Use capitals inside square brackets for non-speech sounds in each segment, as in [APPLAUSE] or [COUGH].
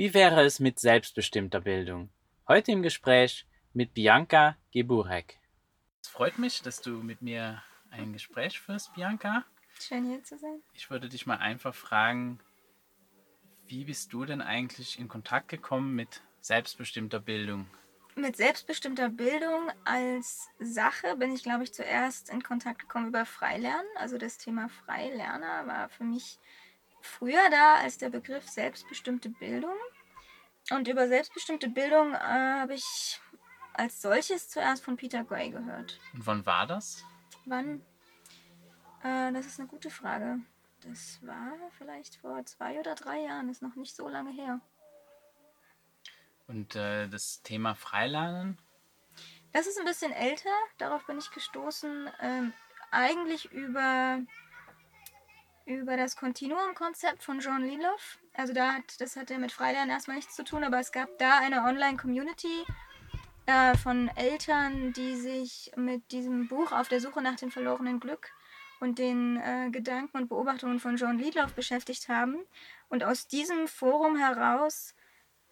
Wie wäre es mit selbstbestimmter Bildung? Heute im Gespräch mit Bianca Geburek. Es freut mich, dass du mit mir ein Gespräch führst, Bianca. Schön hier zu sein. Ich würde dich mal einfach fragen, wie bist du denn eigentlich in Kontakt gekommen mit selbstbestimmter Bildung? Mit selbstbestimmter Bildung als Sache bin ich, glaube ich, zuerst in Kontakt gekommen über Freilernen. Also das Thema Freilerner war für mich früher da als der Begriff selbstbestimmte Bildung. Und über selbstbestimmte Bildung äh, habe ich als solches zuerst von Peter Gray gehört. Und wann war das? Wann? Äh, das ist eine gute Frage. Das war vielleicht vor zwei oder drei Jahren, ist noch nicht so lange her. Und äh, das Thema Freilernen? Das ist ein bisschen älter. Darauf bin ich gestoßen. Ähm, eigentlich über über das Continuum-Konzept von John Liloff. Also da hat, das hatte mit Freilernen erstmal nichts zu tun, aber es gab da eine Online-Community äh, von Eltern, die sich mit diesem Buch auf der Suche nach dem verlorenen Glück und den äh, Gedanken und Beobachtungen von John Liedloff beschäftigt haben. Und aus diesem Forum heraus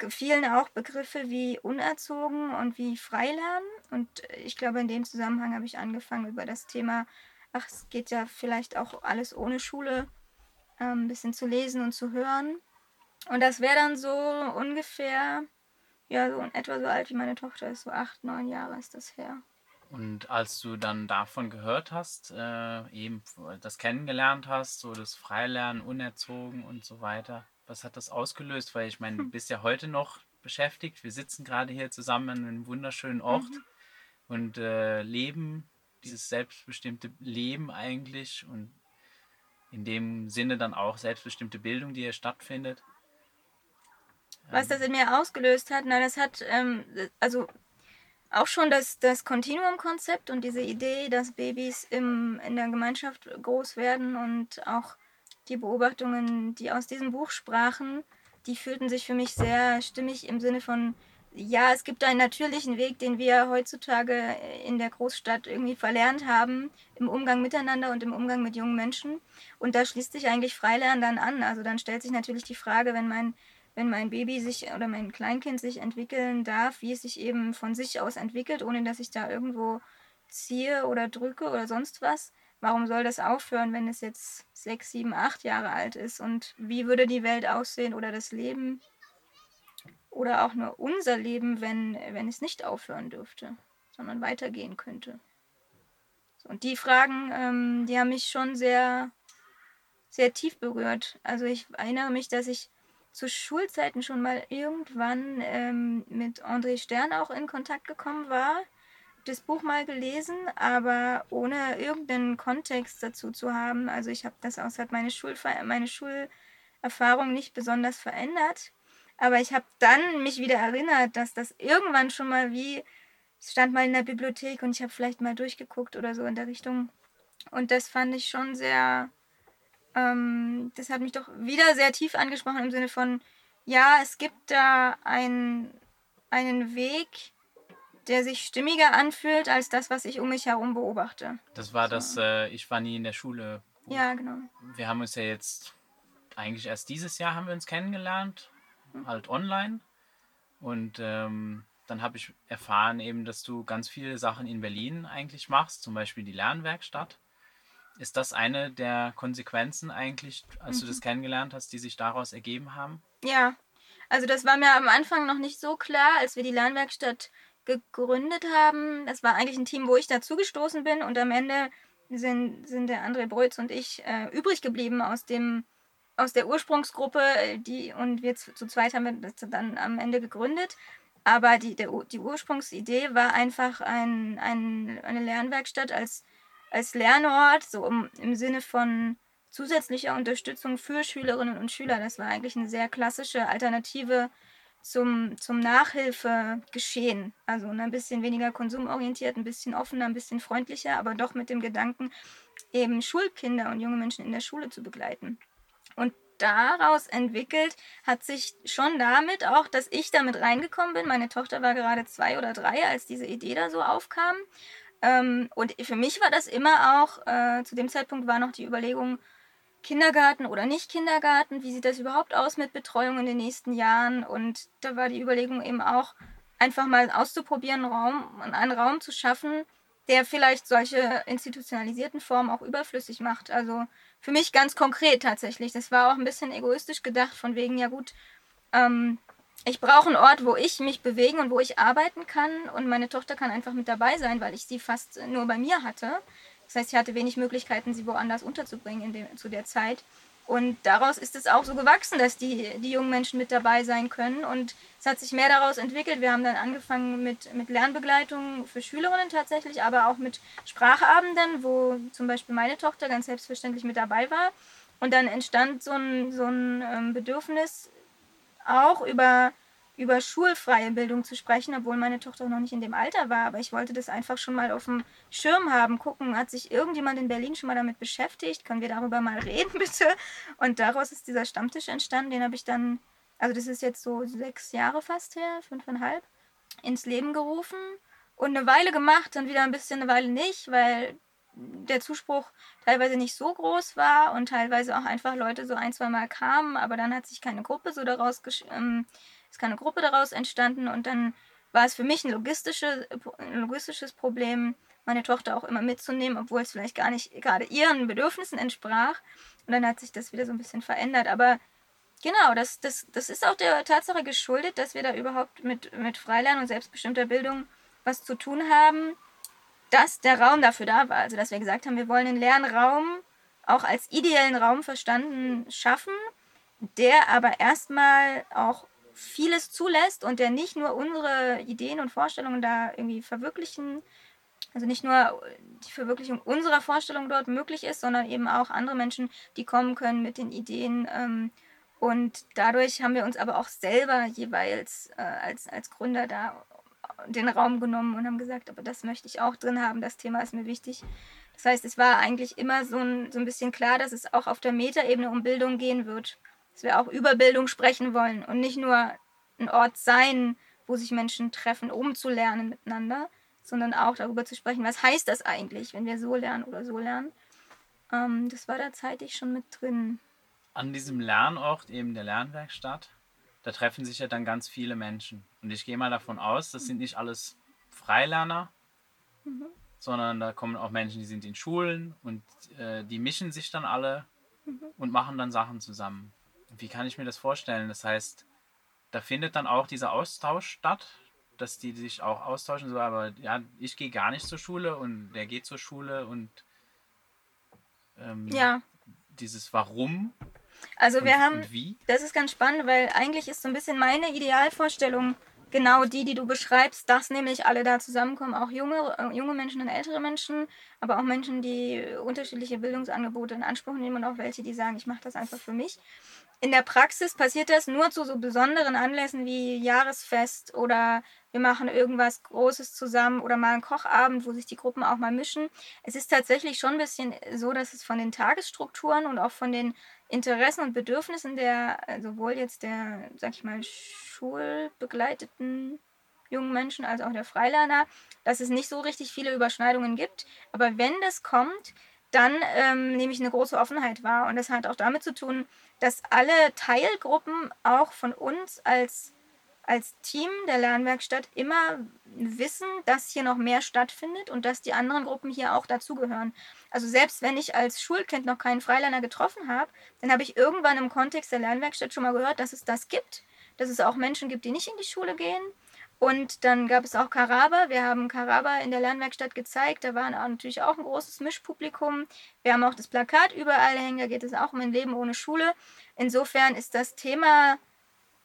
fielen auch Begriffe wie unerzogen und wie Freilernen. Und ich glaube, in dem Zusammenhang habe ich angefangen, über das Thema ach, es geht ja vielleicht auch alles ohne Schule, ähm, ein bisschen zu lesen und zu hören. Und das wäre dann so ungefähr, ja, so in etwa so alt wie meine Tochter ist, so acht, neun Jahre ist das her. Und als du dann davon gehört hast, äh, eben das kennengelernt hast, so das Freilernen, unerzogen und so weiter, was hat das ausgelöst? Weil ich meine, du hm. bist ja heute noch beschäftigt. Wir sitzen gerade hier zusammen an einem wunderschönen Ort mhm. und äh, leben dieses selbstbestimmte Leben eigentlich und in dem Sinne dann auch selbstbestimmte Bildung, die hier stattfindet. Was das in mir ausgelöst hat, na, das hat, ähm, also auch schon das, das Kontinuum-Konzept und diese Idee, dass Babys im, in der Gemeinschaft groß werden und auch die Beobachtungen, die aus diesem Buch sprachen, die fühlten sich für mich sehr stimmig im Sinne von, ja, es gibt einen natürlichen Weg, den wir heutzutage in der Großstadt irgendwie verlernt haben, im Umgang miteinander und im Umgang mit jungen Menschen. Und da schließt sich eigentlich Freilernen dann an. Also dann stellt sich natürlich die Frage, wenn mein, wenn mein Baby sich oder mein Kleinkind sich entwickeln darf, wie es sich eben von sich aus entwickelt, ohne dass ich da irgendwo ziehe oder drücke oder sonst was. Warum soll das aufhören, wenn es jetzt sechs, sieben, acht Jahre alt ist? Und wie würde die Welt aussehen oder das Leben? Oder auch nur unser Leben, wenn, wenn es nicht aufhören dürfte, sondern weitergehen könnte. Und die Fragen, ähm, die haben mich schon sehr, sehr tief berührt. Also ich erinnere mich, dass ich zu Schulzeiten schon mal irgendwann ähm, mit André Stern auch in Kontakt gekommen war, das Buch mal gelesen, aber ohne irgendeinen Kontext dazu zu haben. Also ich habe das aus hat meine, Schulver meine Schulerfahrung nicht besonders verändert. Aber ich habe dann mich wieder erinnert, dass das irgendwann schon mal wie, es stand mal in der Bibliothek und ich habe vielleicht mal durchgeguckt oder so in der Richtung. Und das fand ich schon sehr, ähm, das hat mich doch wieder sehr tief angesprochen im Sinne von, ja, es gibt da ein, einen Weg, der sich stimmiger anfühlt als das, was ich um mich herum beobachte. Das war so. das, äh, ich war nie in der Schule. Ja, genau. Wir haben uns ja jetzt, eigentlich erst dieses Jahr haben wir uns kennengelernt halt online. Und ähm, dann habe ich erfahren eben, dass du ganz viele Sachen in Berlin eigentlich machst, zum Beispiel die Lernwerkstatt. Ist das eine der Konsequenzen eigentlich, als mhm. du das kennengelernt hast, die sich daraus ergeben haben? Ja, also das war mir am Anfang noch nicht so klar, als wir die Lernwerkstatt gegründet haben. Das war eigentlich ein Team, wo ich dazugestoßen bin und am Ende sind, sind der André Breutz und ich äh, übrig geblieben aus dem aus der Ursprungsgruppe, die und wir zu, zu zweit haben wir das dann am Ende gegründet. Aber die, der, die Ursprungsidee war einfach ein, ein, eine Lernwerkstatt als, als Lernort, so um, im Sinne von zusätzlicher Unterstützung für Schülerinnen und Schüler. Das war eigentlich eine sehr klassische Alternative zum, zum Nachhilfegeschehen. Also ein bisschen weniger konsumorientiert, ein bisschen offener, ein bisschen freundlicher, aber doch mit dem Gedanken, eben Schulkinder und junge Menschen in der Schule zu begleiten. Und daraus entwickelt hat sich schon damit auch, dass ich damit reingekommen bin. Meine Tochter war gerade zwei oder drei, als diese Idee da so aufkam. Ähm, und für mich war das immer auch, äh, zu dem Zeitpunkt war noch die Überlegung, Kindergarten oder nicht Kindergarten, wie sieht das überhaupt aus mit Betreuung in den nächsten Jahren? Und da war die Überlegung eben auch, einfach mal auszuprobieren, Raum, einen Raum zu schaffen, der vielleicht solche institutionalisierten Formen auch überflüssig macht. Also für mich ganz konkret tatsächlich. Das war auch ein bisschen egoistisch gedacht, von wegen, ja gut, ähm, ich brauche einen Ort, wo ich mich bewegen und wo ich arbeiten kann und meine Tochter kann einfach mit dabei sein, weil ich sie fast nur bei mir hatte. Das heißt, ich hatte wenig Möglichkeiten, sie woanders unterzubringen dem, zu der Zeit. Und daraus ist es auch so gewachsen, dass die, die jungen Menschen mit dabei sein können. Und es hat sich mehr daraus entwickelt. Wir haben dann angefangen mit, mit Lernbegleitung für Schülerinnen tatsächlich, aber auch mit Sprachabenden, wo zum Beispiel meine Tochter ganz selbstverständlich mit dabei war. Und dann entstand so ein, so ein ähm, Bedürfnis, auch über, über schulfreie Bildung zu sprechen, obwohl meine Tochter noch nicht in dem Alter war. Aber ich wollte das einfach schon mal auf dem Schirm haben, gucken, hat sich irgendjemand in Berlin schon mal damit beschäftigt? Können wir darüber mal reden, [LAUGHS] bitte? Und daraus ist dieser Stammtisch entstanden. Den habe ich dann, also das ist jetzt so sechs Jahre fast her, fünfeinhalb, ins Leben gerufen und eine Weile gemacht, dann wieder ein bisschen eine Weile nicht, weil der Zuspruch teilweise nicht so groß war und teilweise auch einfach Leute so ein, zwei Mal kamen, aber dann hat sich keine Gruppe so daraus, ähm, ist keine Gruppe daraus entstanden und dann war es für mich ein logistisches, ein logistisches Problem, meine Tochter auch immer mitzunehmen, obwohl es vielleicht gar nicht gerade ihren Bedürfnissen entsprach. Und dann hat sich das wieder so ein bisschen verändert. Aber genau, das, das, das ist auch der Tatsache geschuldet, dass wir da überhaupt mit, mit Freilernen und selbstbestimmter Bildung was zu tun haben dass der Raum dafür da war. Also, dass wir gesagt haben, wir wollen einen leeren Raum auch als ideellen Raum verstanden schaffen, der aber erstmal auch vieles zulässt und der nicht nur unsere Ideen und Vorstellungen da irgendwie verwirklichen, also nicht nur die Verwirklichung unserer Vorstellungen dort möglich ist, sondern eben auch andere Menschen, die kommen können mit den Ideen. Ähm, und dadurch haben wir uns aber auch selber jeweils äh, als, als Gründer da den Raum genommen und haben gesagt, aber das möchte ich auch drin haben, das Thema ist mir wichtig. Das heißt, es war eigentlich immer so ein, so ein bisschen klar, dass es auch auf der Metaebene um Bildung gehen wird. Dass wir auch über Bildung sprechen wollen und nicht nur ein Ort sein, wo sich Menschen treffen, um zu lernen miteinander, sondern auch darüber zu sprechen, was heißt das eigentlich, wenn wir so lernen oder so lernen. Ähm, das war da zeitig schon mit drin. An diesem Lernort, eben der Lernwerkstatt, da treffen sich ja dann ganz viele Menschen. Und ich gehe mal davon aus, das sind nicht alles Freilerner, mhm. sondern da kommen auch Menschen, die sind in Schulen und äh, die mischen sich dann alle mhm. und machen dann Sachen zusammen. Wie kann ich mir das vorstellen? Das heißt, da findet dann auch dieser Austausch statt, dass die sich auch austauschen, so, aber ja, ich gehe gar nicht zur Schule und der geht zur Schule und ähm, ja. dieses Warum also wir und, haben, und wie? das ist ganz spannend, weil eigentlich ist so ein bisschen meine Idealvorstellung genau die, die du beschreibst, dass nämlich alle da zusammenkommen, auch junge, äh, junge Menschen und ältere Menschen, aber auch Menschen, die unterschiedliche Bildungsangebote in Anspruch nehmen und auch welche, die sagen, ich mache das einfach für mich. In der Praxis passiert das nur zu so besonderen Anlässen wie Jahresfest oder wir machen irgendwas Großes zusammen oder mal einen Kochabend, wo sich die Gruppen auch mal mischen. Es ist tatsächlich schon ein bisschen so, dass es von den Tagesstrukturen und auch von den Interessen und Bedürfnissen der, äh, sowohl jetzt der, sag ich mal, schulbegleiteten jungen Menschen als auch der Freilerner, dass es nicht so richtig viele Überschneidungen gibt. Aber wenn das kommt, dann ähm, nehme ich eine große Offenheit wahr. Und das hat auch damit zu tun, dass alle Teilgruppen auch von uns als als Team der Lernwerkstatt immer wissen, dass hier noch mehr stattfindet und dass die anderen Gruppen hier auch dazugehören. Also selbst wenn ich als Schulkind noch keinen Freilerner getroffen habe, dann habe ich irgendwann im Kontext der Lernwerkstatt schon mal gehört, dass es das gibt, dass es auch Menschen gibt, die nicht in die Schule gehen. Und dann gab es auch Karaba. Wir haben Karaba in der Lernwerkstatt gezeigt. Da war natürlich auch ein großes Mischpublikum. Wir haben auch das Plakat überall hängen. Da geht es auch um ein Leben ohne Schule. Insofern ist das Thema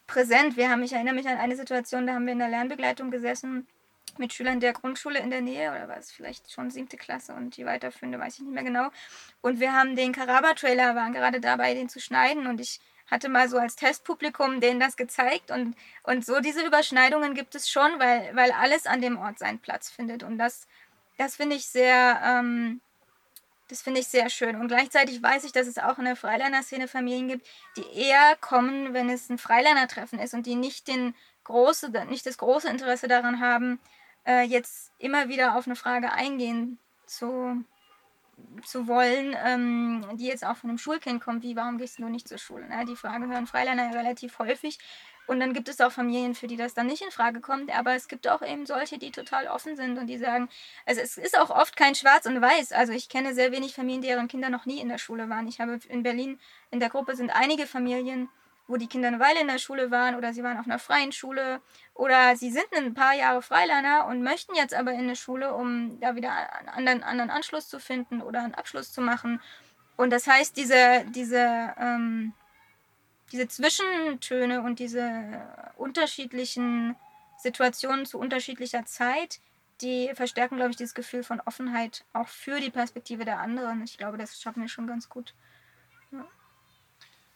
präsent. Wir haben, ich erinnere mich an eine Situation, da haben wir in der Lernbegleitung gesessen mit Schülern der Grundschule in der Nähe, oder war es vielleicht schon siebte Klasse und die weiterführende, weiß ich nicht mehr genau. Und wir haben den Karaba-Trailer, waren gerade dabei, den zu schneiden und ich hatte mal so als Testpublikum denen das gezeigt und, und so diese Überschneidungen gibt es schon, weil, weil alles an dem Ort seinen Platz findet und das, das finde ich sehr, ähm, das finde ich sehr schön. Und gleichzeitig weiß ich, dass es auch in der Freilerner-Szene Familien gibt, die eher kommen, wenn es ein Freilerner-Treffen ist und die nicht, den große, nicht das große Interesse daran haben, äh, jetzt immer wieder auf eine Frage eingehen zu, zu wollen, ähm, die jetzt auch von einem Schulkind kommt, wie, warum gehst du nicht zur Schule? Ne? Die Frage hören Freilerner ja relativ häufig. Und dann gibt es auch Familien, für die das dann nicht in Frage kommt, aber es gibt auch eben solche, die total offen sind und die sagen, also es ist auch oft kein Schwarz und Weiß. Also ich kenne sehr wenig Familien, deren Kinder noch nie in der Schule waren. Ich habe in Berlin in der Gruppe sind einige Familien, wo die Kinder eine Weile in der Schule waren oder sie waren auf einer freien Schule oder sie sind ein paar Jahre Freilerner und möchten jetzt aber in eine Schule, um da wieder einen anderen, anderen Anschluss zu finden oder einen Abschluss zu machen. Und das heißt, diese, diese, ähm, diese Zwischentöne und diese unterschiedlichen Situationen zu unterschiedlicher Zeit, die verstärken, glaube ich, dieses Gefühl von Offenheit auch für die Perspektive der anderen. Ich glaube, das schaffen wir schon ganz gut.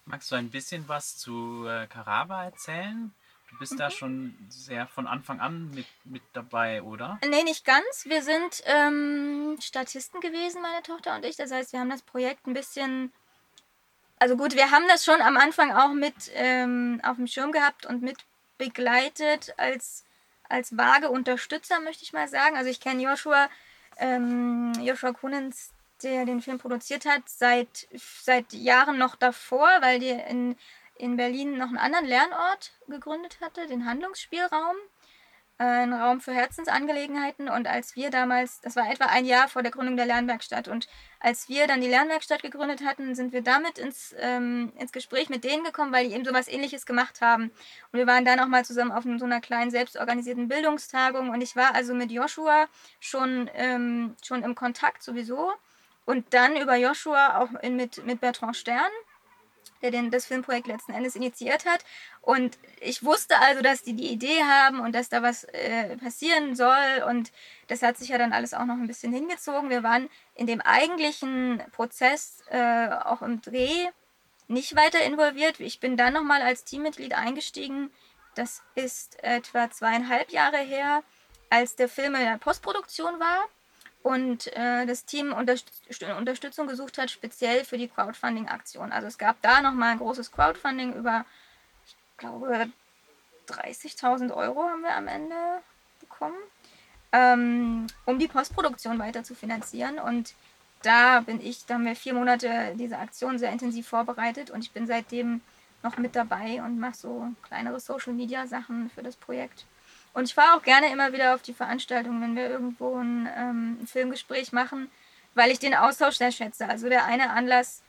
Magst du ein bisschen was zu äh, erzählen? Du bist mhm. da schon sehr von Anfang an mit, mit dabei, oder? Nee, nicht ganz. Wir sind ähm, Statisten gewesen, meine Tochter und ich. Das heißt, wir haben das Projekt ein bisschen. Also gut, wir haben das schon am Anfang auch mit ähm, auf dem Schirm gehabt und mit begleitet als, als vage Unterstützer, möchte ich mal sagen. Also ich kenne Joshua, ähm, Joshua Kunens der den Film produziert hat, seit, seit Jahren noch davor, weil die in, in Berlin noch einen anderen Lernort gegründet hatte, den Handlungsspielraum. Äh, ein Raum für Herzensangelegenheiten. Und als wir damals, das war etwa ein Jahr vor der Gründung der Lernwerkstatt, und als wir dann die Lernwerkstatt gegründet hatten, sind wir damit ins, ähm, ins Gespräch mit denen gekommen, weil die eben sowas ähnliches gemacht haben. Und wir waren dann auch mal zusammen auf so einer kleinen selbstorganisierten Bildungstagung. Und ich war also mit Joshua schon, ähm, schon im Kontakt sowieso. Und dann über Joshua auch in, mit, mit Bertrand Stern, der den, das Filmprojekt letzten Endes initiiert hat. Und ich wusste also, dass die die Idee haben und dass da was äh, passieren soll. Und das hat sich ja dann alles auch noch ein bisschen hingezogen. Wir waren in dem eigentlichen Prozess, äh, auch im Dreh, nicht weiter involviert. Ich bin dann nochmal als Teammitglied eingestiegen. Das ist etwa zweieinhalb Jahre her, als der Film in der Postproduktion war und äh, das Team Unterstützung gesucht hat, speziell für die Crowdfunding-Aktion. Also es gab da nochmal ein großes Crowdfunding über, ich glaube, 30.000 Euro haben wir am Ende bekommen, ähm, um die Postproduktion weiter zu finanzieren. Und da bin ich, da haben wir vier Monate diese Aktion sehr intensiv vorbereitet und ich bin seitdem noch mit dabei und mache so kleinere Social-Media-Sachen für das Projekt. Und ich fahre auch gerne immer wieder auf die Veranstaltung, wenn wir irgendwo ein, ähm, Filmgespräch machen, weil ich den Austausch sehr schätze. Also der eine Anlass,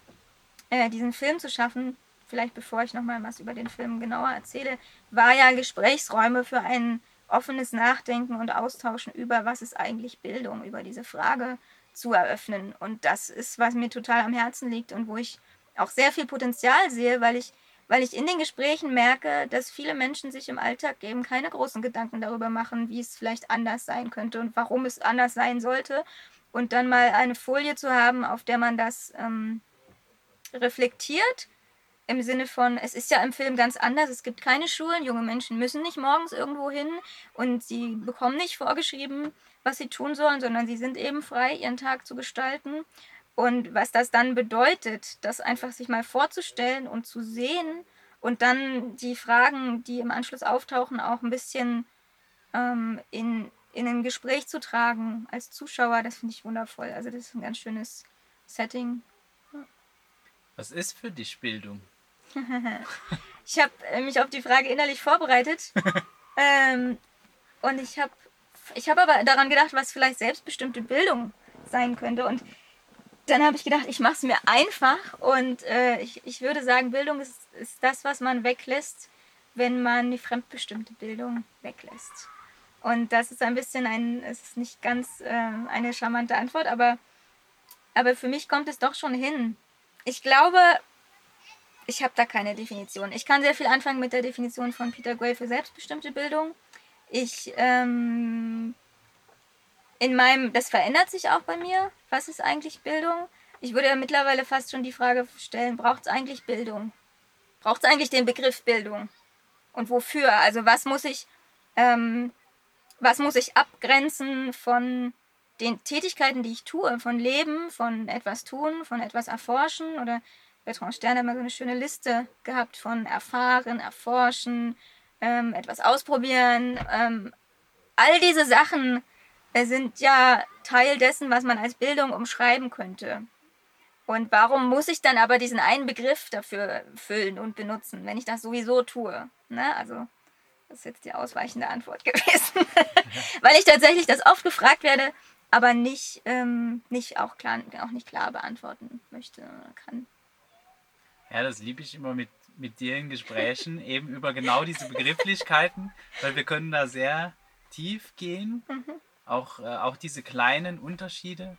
äh, diesen Film zu schaffen, vielleicht bevor ich nochmal was über den Film genauer erzähle, war ja Gesprächsräume für ein offenes Nachdenken und Austauschen über, was ist eigentlich Bildung, über diese Frage zu eröffnen. Und das ist, was mir total am Herzen liegt und wo ich auch sehr viel Potenzial sehe, weil ich weil ich in den Gesprächen merke, dass viele Menschen sich im Alltag eben keine großen Gedanken darüber machen, wie es vielleicht anders sein könnte und warum es anders sein sollte. Und dann mal eine Folie zu haben, auf der man das ähm, reflektiert, im Sinne von, es ist ja im Film ganz anders, es gibt keine Schulen, junge Menschen müssen nicht morgens irgendwo hin und sie bekommen nicht vorgeschrieben, was sie tun sollen, sondern sie sind eben frei, ihren Tag zu gestalten. Und was das dann bedeutet, das einfach sich mal vorzustellen und zu sehen und dann die Fragen, die im Anschluss auftauchen, auch ein bisschen ähm, in, in ein Gespräch zu tragen als Zuschauer, das finde ich wundervoll. Also das ist ein ganz schönes Setting. Was ist für dich Bildung? [LAUGHS] ich habe äh, mich auf die Frage innerlich vorbereitet. [LAUGHS] ähm, und ich habe ich hab aber daran gedacht, was vielleicht selbstbestimmte Bildung sein könnte. Und dann habe ich gedacht, ich mache es mir einfach und äh, ich, ich würde sagen, Bildung ist, ist das, was man weglässt, wenn man die fremdbestimmte Bildung weglässt. Und das ist ein bisschen ein, es ist nicht ganz äh, eine charmante Antwort, aber, aber für mich kommt es doch schon hin. Ich glaube, ich habe da keine Definition. Ich kann sehr viel anfangen mit der Definition von Peter Gray für selbstbestimmte Bildung. Ich ähm, in meinem, das verändert sich auch bei mir. Was ist eigentlich Bildung? Ich würde ja mittlerweile fast schon die Frage stellen, braucht es eigentlich Bildung? Braucht es eigentlich den Begriff Bildung? Und wofür? Also was muss ich, ähm, was muss ich abgrenzen von den Tätigkeiten, die ich tue, von Leben, von etwas tun, von etwas erforschen? Oder Bertrand Stern hat mal so eine schöne Liste gehabt von erfahren, erforschen, ähm, etwas ausprobieren. Ähm, all diese Sachen sind ja Teil dessen, was man als Bildung umschreiben könnte. Und warum muss ich dann aber diesen einen Begriff dafür füllen und benutzen, wenn ich das sowieso tue? Ne? Also, das ist jetzt die ausweichende Antwort [LAUGHS] gewesen. [LAUGHS] Weil ich tatsächlich das oft gefragt werde, aber nicht, ähm, nicht auch, klar, auch nicht klar beantworten möchte oder kann. Ja, das liebe ich immer mit, mit dir in Gesprächen, [LAUGHS] eben über genau diese Begrifflichkeiten, weil wir können da sehr tief gehen. Mhm. Auch, äh, auch diese kleinen Unterschiede.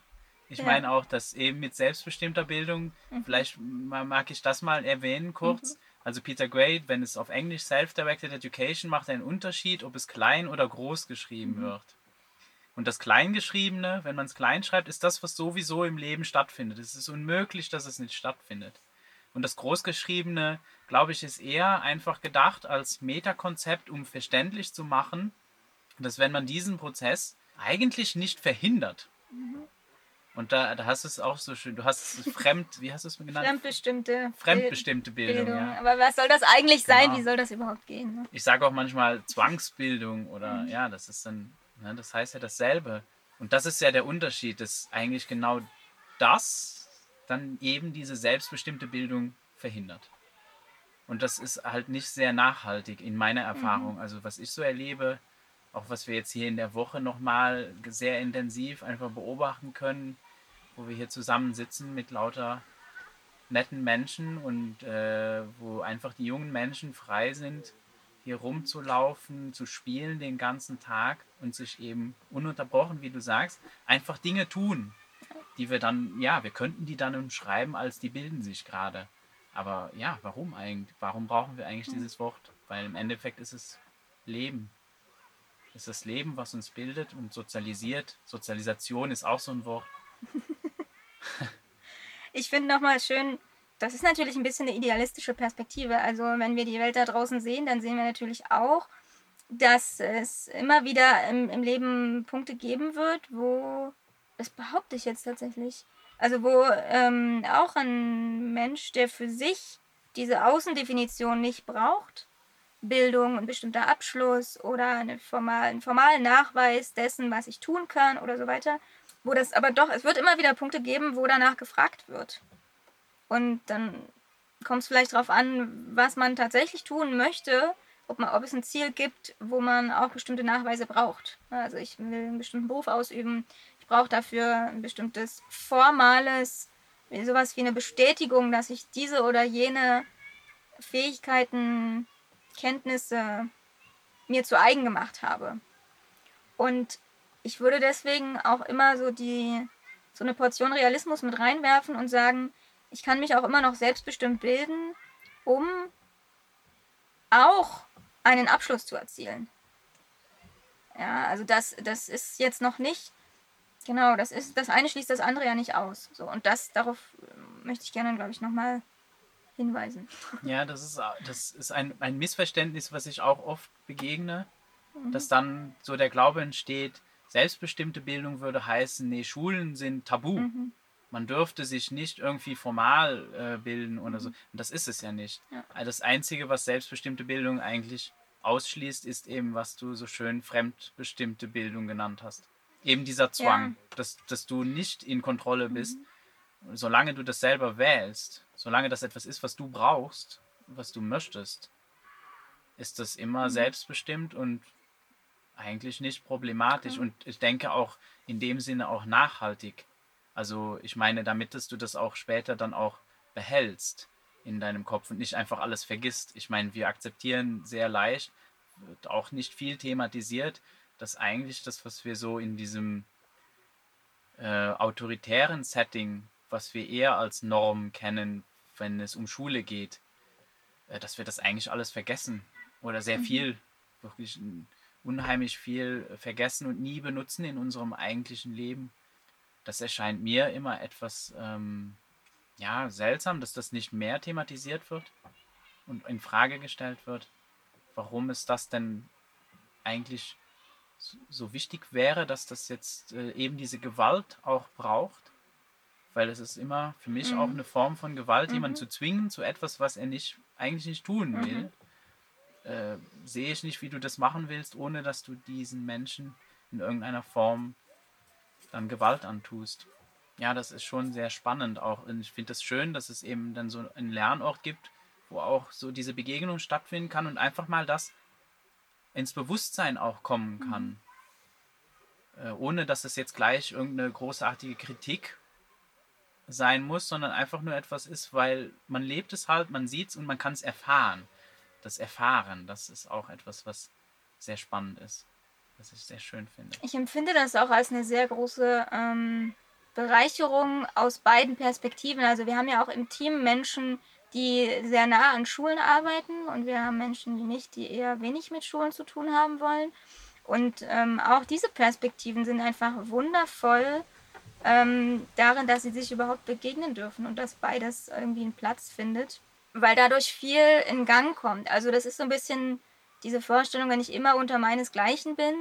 Ich ja. meine auch, dass eben mit selbstbestimmter Bildung, mhm. vielleicht mag ich das mal erwähnen kurz. Mhm. Also Peter Gray, wenn es auf Englisch Self-Directed Education macht einen Unterschied, ob es klein oder groß geschrieben mhm. wird. Und das Kleingeschriebene, wenn man es klein schreibt, ist das, was sowieso im Leben stattfindet. Es ist unmöglich, dass es nicht stattfindet. Und das Großgeschriebene, glaube ich, ist eher einfach gedacht als Metakonzept, um verständlich zu machen, dass wenn man diesen Prozess eigentlich nicht verhindert, mhm. Und da, da hast du es auch so schön. Du hast es fremd, wie hast du es genannt? Fremdbestimmte. Fremdbestimmte Bildung. Bildung. Ja. Aber was soll das eigentlich sein? Genau. Wie soll das überhaupt gehen? Ne? Ich sage auch manchmal Zwangsbildung oder mhm. ja, das ist dann, ne, das heißt ja dasselbe. Und das ist ja der Unterschied, dass eigentlich genau das dann eben diese selbstbestimmte Bildung verhindert. Und das ist halt nicht sehr nachhaltig in meiner Erfahrung. Mhm. Also was ich so erlebe, auch was wir jetzt hier in der Woche nochmal sehr intensiv einfach beobachten können, wo wir hier zusammensitzen mit lauter netten Menschen und äh, wo einfach die jungen Menschen frei sind, hier rumzulaufen, zu spielen den ganzen Tag und sich eben ununterbrochen, wie du sagst, einfach Dinge tun, die wir dann, ja, wir könnten die dann umschreiben, als die bilden sich gerade. Aber ja, warum eigentlich? Warum brauchen wir eigentlich dieses Wort? Weil im Endeffekt ist es Leben. Ist das Leben, was uns bildet und sozialisiert. Sozialisation ist auch so ein Wort. [LAUGHS] ich finde nochmal schön, das ist natürlich ein bisschen eine idealistische Perspektive. Also wenn wir die Welt da draußen sehen, dann sehen wir natürlich auch, dass es immer wieder im, im Leben Punkte geben wird, wo, das behaupte ich jetzt tatsächlich, also wo ähm, auch ein Mensch, der für sich diese Außendefinition nicht braucht, Bildung, ein bestimmter Abschluss oder eine formal, einen formalen Nachweis dessen, was ich tun kann oder so weiter, wo das aber doch, es wird immer wieder Punkte geben, wo danach gefragt wird. Und dann kommt es vielleicht darauf an, was man tatsächlich tun möchte, ob, man, ob es ein Ziel gibt, wo man auch bestimmte Nachweise braucht. Also ich will einen bestimmten Beruf ausüben, ich brauche dafür ein bestimmtes formales, sowas wie eine Bestätigung, dass ich diese oder jene Fähigkeiten, Kenntnisse mir zu eigen gemacht habe. Und ich würde deswegen auch immer so die so eine Portion Realismus mit reinwerfen und sagen, ich kann mich auch immer noch selbstbestimmt bilden, um auch einen Abschluss zu erzielen. Ja, also das, das ist jetzt noch nicht, genau, das ist, das eine schließt das andere ja nicht aus. So, und das, darauf möchte ich gerne, glaube ich, nochmal hinweisen. Ja, das ist, das ist ein, ein Missverständnis, was ich auch oft begegne, mhm. dass dann so der Glaube entsteht, selbstbestimmte Bildung würde heißen, nee, Schulen sind tabu. Mhm. Man dürfte sich nicht irgendwie formal äh, bilden oder mhm. so. Und das ist es ja nicht. Ja. Also das Einzige, was selbstbestimmte Bildung eigentlich ausschließt, ist eben, was du so schön fremdbestimmte Bildung genannt hast. Eben dieser Zwang, ja. dass, dass du nicht in Kontrolle bist, mhm. Solange du das selber wählst, solange das etwas ist, was du brauchst, was du möchtest, ist das immer mhm. selbstbestimmt und eigentlich nicht problematisch mhm. und ich denke auch in dem Sinne auch nachhaltig. Also ich meine, damit dass du das auch später dann auch behältst in deinem Kopf und nicht einfach alles vergisst. Ich meine, wir akzeptieren sehr leicht, wird auch nicht viel thematisiert, dass eigentlich das, was wir so in diesem äh, autoritären Setting, was wir eher als Norm kennen, wenn es um Schule geht, äh, dass wir das eigentlich alles vergessen oder sehr mhm. viel, wirklich unheimlich viel vergessen und nie benutzen in unserem eigentlichen Leben. Das erscheint mir immer etwas ähm, ja, seltsam, dass das nicht mehr thematisiert wird und in Frage gestellt wird. Warum ist das denn eigentlich so wichtig wäre, dass das jetzt äh, eben diese Gewalt auch braucht? Weil es ist immer für mich mhm. auch eine Form von Gewalt, mhm. jemanden zu zwingen zu etwas, was er nicht eigentlich nicht tun will. Mhm äh, sehe ich nicht, wie du das machen willst, ohne dass du diesen Menschen in irgendeiner Form dann Gewalt antust. Ja, das ist schon sehr spannend auch. Und ich finde es das schön, dass es eben dann so einen Lernort gibt, wo auch so diese Begegnung stattfinden kann und einfach mal das ins Bewusstsein auch kommen kann. Mhm. Äh, ohne dass es jetzt gleich irgendeine großartige Kritik sein muss, sondern einfach nur etwas ist, weil man lebt es halt, man sieht es und man kann es erfahren. Das Erfahren, das ist auch etwas, was sehr spannend ist, was ich sehr schön finde. Ich empfinde das auch als eine sehr große ähm, Bereicherung aus beiden Perspektiven. Also wir haben ja auch im Team Menschen, die sehr nah an Schulen arbeiten und wir haben Menschen, die nicht, die eher wenig mit Schulen zu tun haben wollen. Und ähm, auch diese Perspektiven sind einfach wundervoll ähm, darin, dass sie sich überhaupt begegnen dürfen und dass beides irgendwie einen Platz findet, weil dadurch viel in Gang kommt. Also das ist so ein bisschen diese Vorstellung, wenn ich immer unter meinesgleichen bin,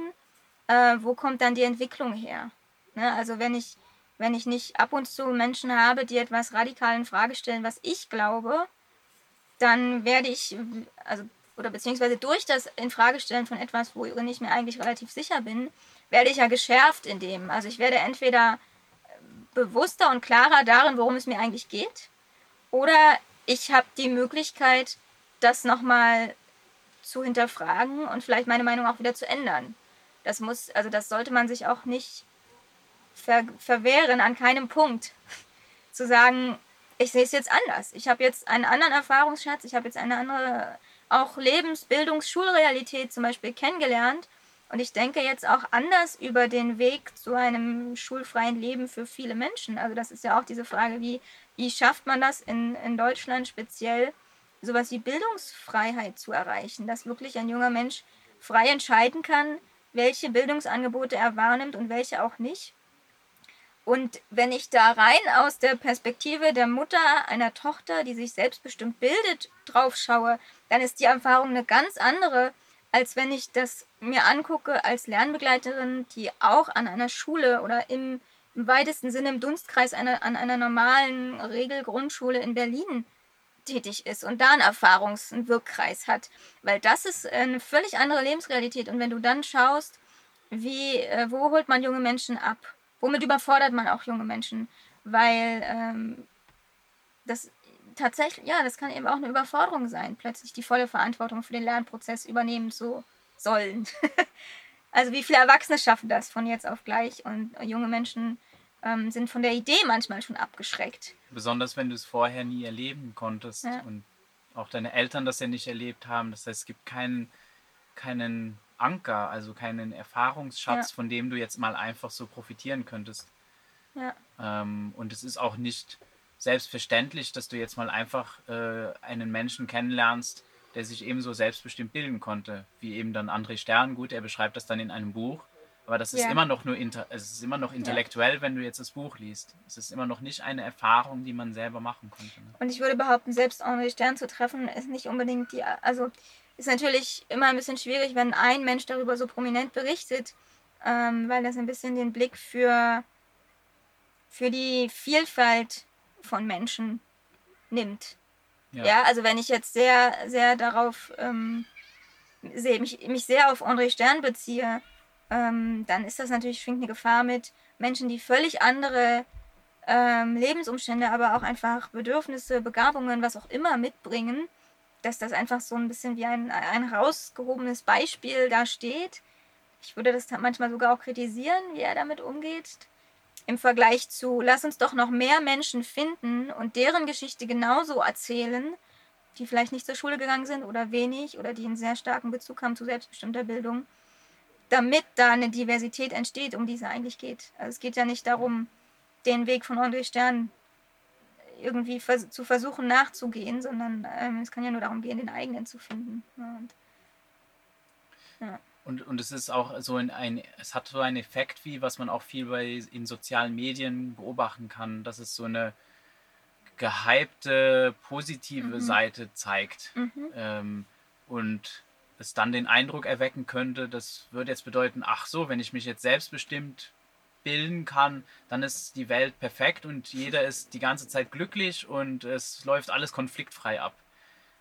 äh, wo kommt dann die Entwicklung her? Ne? Also wenn ich, wenn ich nicht ab und zu Menschen habe, die etwas radikal in Frage stellen, was ich glaube, dann werde ich, also oder beziehungsweise durch das Infragestellen von etwas, worin ich mir eigentlich relativ sicher bin, werde ich ja geschärft in dem. Also ich werde entweder bewusster und klarer darin, worum es mir eigentlich geht. Oder ich habe die Möglichkeit, das nochmal zu hinterfragen und vielleicht meine Meinung auch wieder zu ändern. Das muss, also das sollte man sich auch nicht ver verwehren an keinem Punkt. [LAUGHS] zu sagen, ich sehe es jetzt anders. Ich habe jetzt einen anderen Erfahrungsschatz, ich habe jetzt eine andere auch Lebens-, Bildungs-, Schulrealität zum Beispiel kennengelernt und ich denke jetzt auch anders über den Weg zu einem schulfreien Leben für viele Menschen. Also das ist ja auch diese Frage, wie, wie schafft man das in, in Deutschland speziell, sowas wie Bildungsfreiheit zu erreichen, dass wirklich ein junger Mensch frei entscheiden kann, welche Bildungsangebote er wahrnimmt und welche auch nicht. Und wenn ich da rein aus der Perspektive der Mutter einer Tochter, die sich selbstbestimmt bildet, drauf schaue, dann ist die Erfahrung eine ganz andere, als wenn ich das mir angucke als Lernbegleiterin, die auch an einer Schule oder im, im weitesten Sinne im Dunstkreis einer, an einer normalen Regelgrundschule in Berlin tätig ist und da einen Erfahrungs-, einen Wirkkreis hat. Weil das ist eine völlig andere Lebensrealität. Und wenn du dann schaust, wie, äh, wo holt man junge Menschen ab? Womit überfordert man auch junge Menschen? Weil ähm, das tatsächlich, ja, das kann eben auch eine Überforderung sein, plötzlich die volle Verantwortung für den Lernprozess übernehmen zu sollen. [LAUGHS] also wie viele Erwachsene schaffen das von jetzt auf gleich und junge Menschen ähm, sind von der Idee manchmal schon abgeschreckt. Besonders wenn du es vorher nie erleben konntest ja. und auch deine Eltern das ja nicht erlebt haben. Das heißt, es gibt keinen, keinen Anker, also keinen Erfahrungsschatz, ja. von dem du jetzt mal einfach so profitieren könntest. Ja. Ähm, und es ist auch nicht selbstverständlich, dass du jetzt mal einfach äh, einen Menschen kennenlernst, der sich ebenso selbstbestimmt bilden konnte, wie eben dann André Stern. Gut, er beschreibt das dann in einem Buch, aber das ist ja. immer noch nur inter es ist immer noch intellektuell, ja. wenn du jetzt das Buch liest. Es ist immer noch nicht eine Erfahrung, die man selber machen konnte. Ne? Und ich würde behaupten, selbst André Stern zu treffen, ist nicht unbedingt die, also ist natürlich immer ein bisschen schwierig, wenn ein Mensch darüber so prominent berichtet, ähm, weil das ein bisschen den Blick für, für die Vielfalt von Menschen nimmt. Ja. ja, also wenn ich jetzt sehr, sehr darauf ähm, sehe, mich, mich sehr auf André Stern beziehe, ähm, dann ist das natürlich, schwingt eine Gefahr mit Menschen, die völlig andere ähm, Lebensumstände, aber auch einfach Bedürfnisse, Begabungen, was auch immer mitbringen, dass das einfach so ein bisschen wie ein, ein rausgehobenes Beispiel da steht. Ich würde das manchmal sogar auch kritisieren, wie er damit umgeht im Vergleich zu, lass uns doch noch mehr Menschen finden und deren Geschichte genauso erzählen, die vielleicht nicht zur Schule gegangen sind oder wenig oder die einen sehr starken Bezug haben zu selbstbestimmter Bildung, damit da eine Diversität entsteht, um die es eigentlich geht. Also es geht ja nicht darum, den Weg von André Stern irgendwie vers zu versuchen nachzugehen, sondern ähm, es kann ja nur darum gehen, den eigenen zu finden. Und, ja. Und, und es ist auch so ein, ein, es hat so einen Effekt, wie was man auch viel bei in sozialen Medien beobachten kann, dass es so eine gehypte, positive mhm. Seite zeigt. Mhm. Ähm, und es dann den Eindruck erwecken könnte, das würde jetzt bedeuten, ach so, wenn ich mich jetzt selbstbestimmt bilden kann, dann ist die Welt perfekt und jeder ist die ganze Zeit glücklich und es läuft alles konfliktfrei ab.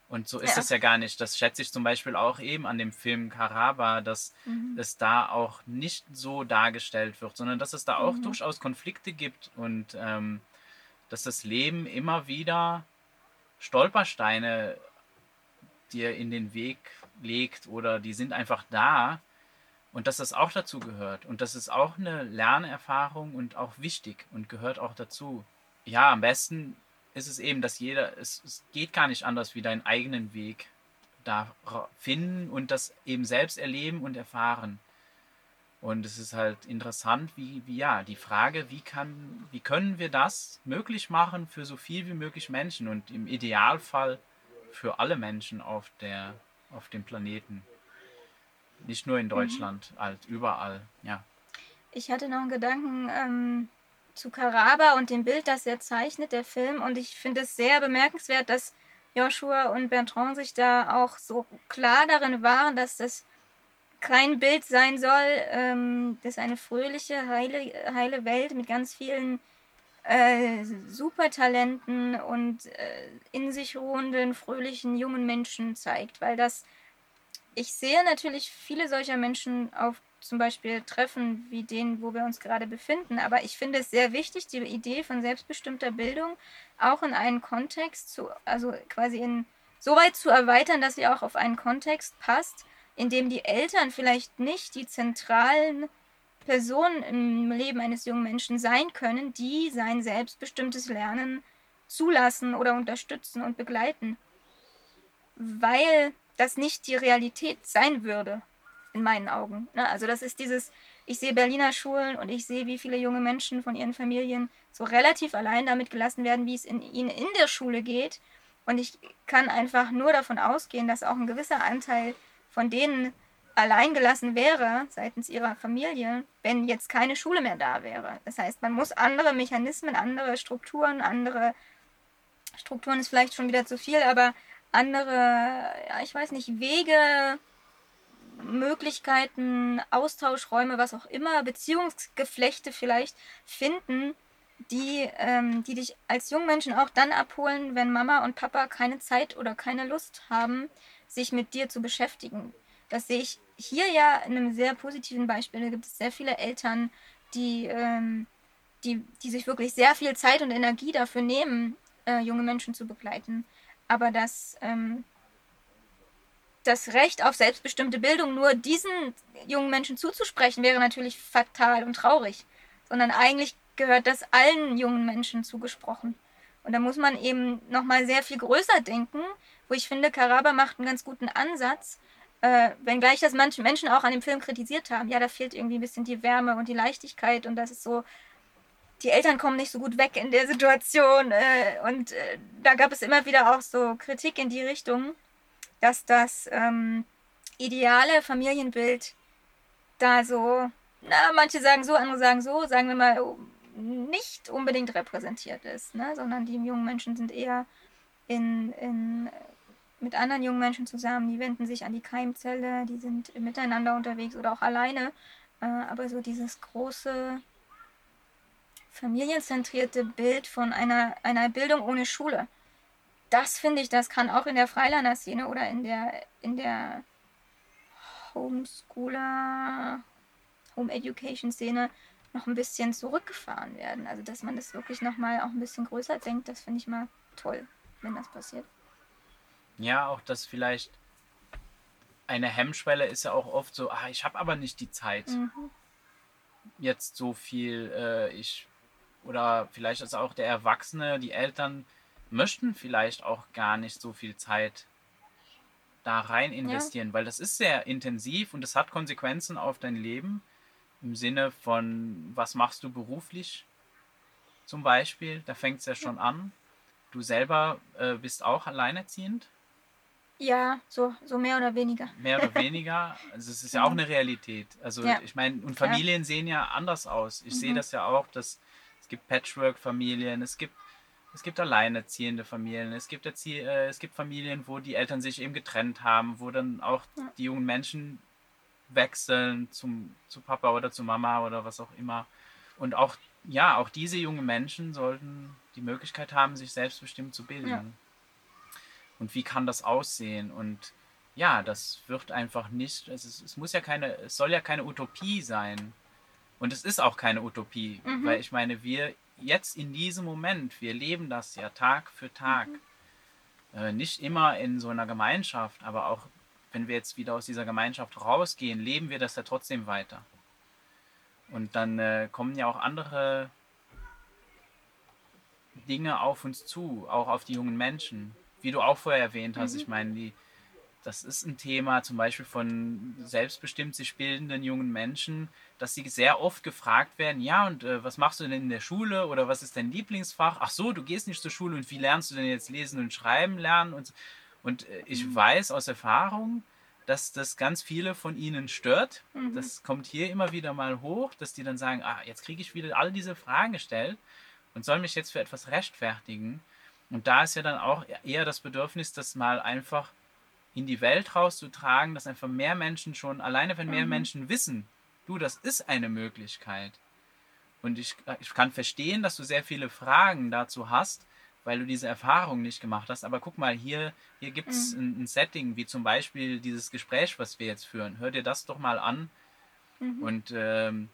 Und so ist Ja. es ja gar nicht. Das schätze ich zum Beispiel auch eben an dem Film Karaba, dass Mhm. es da auch nicht so dargestellt wird, sondern dass es da auch Mhm. durchaus Konflikte gibt und ähm, dass das Leben immer wieder Stolpersteine dir in den Weg legt oder die sind einfach da und dass das auch dazu gehört und das ist auch eine Lernerfahrung und auch wichtig und gehört auch dazu. Ja, am besten ist es eben, dass jeder, es, es geht gar nicht anders, wie deinen eigenen Weg da finden und das eben selbst erleben und erfahren. Und es ist halt interessant, wie, wie ja, die Frage, wie kann, wie können wir das möglich machen für so viel wie möglich Menschen und im Idealfall für alle Menschen auf der, auf dem Planeten. Nicht nur in Deutschland, halt überall, ja. Ich hatte noch einen Gedanken ähm, zu Karaba und dem Bild, das er zeichnet, der Film. Und ich finde es sehr bemerkenswert, dass Joshua und Bertrand sich da auch so klar darin waren, dass das kein Bild sein soll, ähm, das eine fröhliche, heile, heile Welt mit ganz vielen äh, Supertalenten und äh, in sich ruhenden, fröhlichen jungen Menschen zeigt, weil das ich sehe natürlich viele solcher Menschen auf zum Beispiel Treffen wie den, wo wir uns gerade befinden, aber ich finde es sehr wichtig, die Idee von selbstbestimmter Bildung auch in einen Kontext zu, also quasi in so weit zu erweitern, dass sie auch auf einen Kontext passt, in dem die Eltern vielleicht nicht die zentralen Personen im Leben eines jungen Menschen sein können, die sein selbstbestimmtes Lernen zulassen oder unterstützen und begleiten. Weil das nicht die Realität sein würde, in meinen Augen. Ne? Also das ist dieses, ich sehe Berliner Schulen und ich sehe, wie viele junge Menschen von ihren Familien so relativ allein damit gelassen werden, wie es in ihnen in der Schule geht. Und ich kann einfach nur davon ausgehen, dass auch ein gewisser Anteil von denen allein gelassen wäre seitens ihrer Familie, wenn jetzt keine Schule mehr da wäre. Das heißt, man muss andere Mechanismen, andere Strukturen, andere Strukturen ist vielleicht schon wieder zu viel, aber andere, ja, ich weiß nicht, Wege, Möglichkeiten, Austauschräume, was auch immer, Beziehungsgeflechte vielleicht finden, die, ähm, die dich als Jungmenschen auch dann abholen, wenn Mama und Papa keine Zeit oder keine Lust haben, sich mit dir zu beschäftigen. Das sehe ich hier ja in einem sehr positiven Beispiel. Da gibt es sehr viele Eltern, die, ähm, die, die sich wirklich sehr viel Zeit und Energie dafür nehmen, äh, junge Menschen zu begleiten. Aber das, ähm, das Recht auf selbstbestimmte Bildung nur diesen jungen Menschen zuzusprechen, wäre natürlich fatal und traurig. Sondern eigentlich gehört das allen jungen Menschen zugesprochen. Und da muss man eben nochmal sehr viel größer denken, wo ich finde, Karaba macht einen ganz guten Ansatz, äh, wenngleich das manche Menschen auch an dem Film kritisiert haben. Ja, da fehlt irgendwie ein bisschen die Wärme und die Leichtigkeit und das ist so, die Eltern kommen nicht so gut weg in der Situation. Äh, und äh, da gab es immer wieder auch so Kritik in die Richtung, dass das ähm, ideale Familienbild da so, na, manche sagen so, andere sagen so, sagen wir mal, nicht unbedingt repräsentiert ist, ne? sondern die jungen Menschen sind eher in, in, mit anderen jungen Menschen zusammen, die wenden sich an die Keimzelle, die sind miteinander unterwegs oder auch alleine. Äh, aber so dieses große familienzentrierte Bild von einer, einer Bildung ohne Schule, das finde ich, das kann auch in der Freilerner-Szene oder in der, in der Homeschooler, Home Education-Szene noch ein bisschen zurückgefahren werden. Also, dass man das wirklich nochmal auch ein bisschen größer denkt, das finde ich mal toll, wenn das passiert. Ja, auch das vielleicht eine Hemmschwelle ist ja auch oft so, ah, ich habe aber nicht die Zeit, Mhm. jetzt so viel, äh, ich, oder vielleicht ist auch der Erwachsene, die Eltern möchten vielleicht auch gar nicht so viel Zeit da rein investieren, weil das ist sehr intensiv und es hat Konsequenzen auf dein Leben im Sinne von, was machst du beruflich zum Beispiel, da fängt es ja schon an. Du selber äh, bist auch alleinerziehend, Ja, so, so mehr oder weniger. [LAUGHS] mehr oder weniger. Also es ist ja auch eine Realität. Also Ja. ich meine, und. Familien sehen ja anders aus. Ich sehe Mhm. das ja auch, dass es gibt Patchwork-Familien, es gibt es gibt alleinerziehende Familien, es gibt Erzie äh, es gibt Familien, wo die Eltern sich eben getrennt haben, wo dann auch Ja. die jungen Menschen wechseln zum zu Papa oder zu Mama oder was auch immer. Und auch ja, auch diese jungen Menschen sollten die Möglichkeit haben, sich selbstbestimmt zu bilden. Ja. Und wie kann das aussehen? Und ja, das wird einfach nicht, es, ist, es muss ja keine, es soll ja keine Utopie sein. Und es ist auch keine Utopie, mhm. weil ich meine, wir jetzt in diesem Moment, wir leben das ja Tag für Tag. Mhm. Äh, nicht immer in so einer Gemeinschaft, aber auch wenn wir jetzt wieder aus dieser Gemeinschaft rausgehen, leben wir das ja trotzdem weiter. Und dann äh, kommen ja auch andere Dinge auf uns zu, auch auf die jungen Menschen. Wie du auch vorher erwähnt hast, mhm. ich meine, die, das ist ein Thema zum Beispiel von selbstbestimmt sich bildenden jungen Menschen, dass sie sehr oft gefragt werden, ja, und äh, was machst du denn in der Schule oder was ist dein Lieblingsfach? Ach so, du gehst nicht zur Schule und wie lernst du denn jetzt lesen und schreiben lernen? Und, und äh, ich mhm. weiß aus Erfahrung, dass das ganz viele von ihnen stört. Mhm. Das kommt hier immer wieder mal hoch, dass die dann sagen, ah, jetzt kriege ich wieder all diese Fragen gestellt und soll mich jetzt für etwas rechtfertigen. Und da ist ja dann auch eher das Bedürfnis, das mal einfach in die Welt rauszutragen, dass einfach mehr Menschen schon, alleine wenn mehr mhm. Menschen wissen, du, das ist eine Möglichkeit. Und ich, ich kann verstehen, dass du sehr viele Fragen dazu hast, weil du diese Erfahrung nicht gemacht hast. Aber guck mal, hier, hier gibt es mhm. ein, ein, Setting, wie zum Beispiel dieses Gespräch, was wir jetzt führen. Hör dir das doch mal an. Mhm. Und ähm,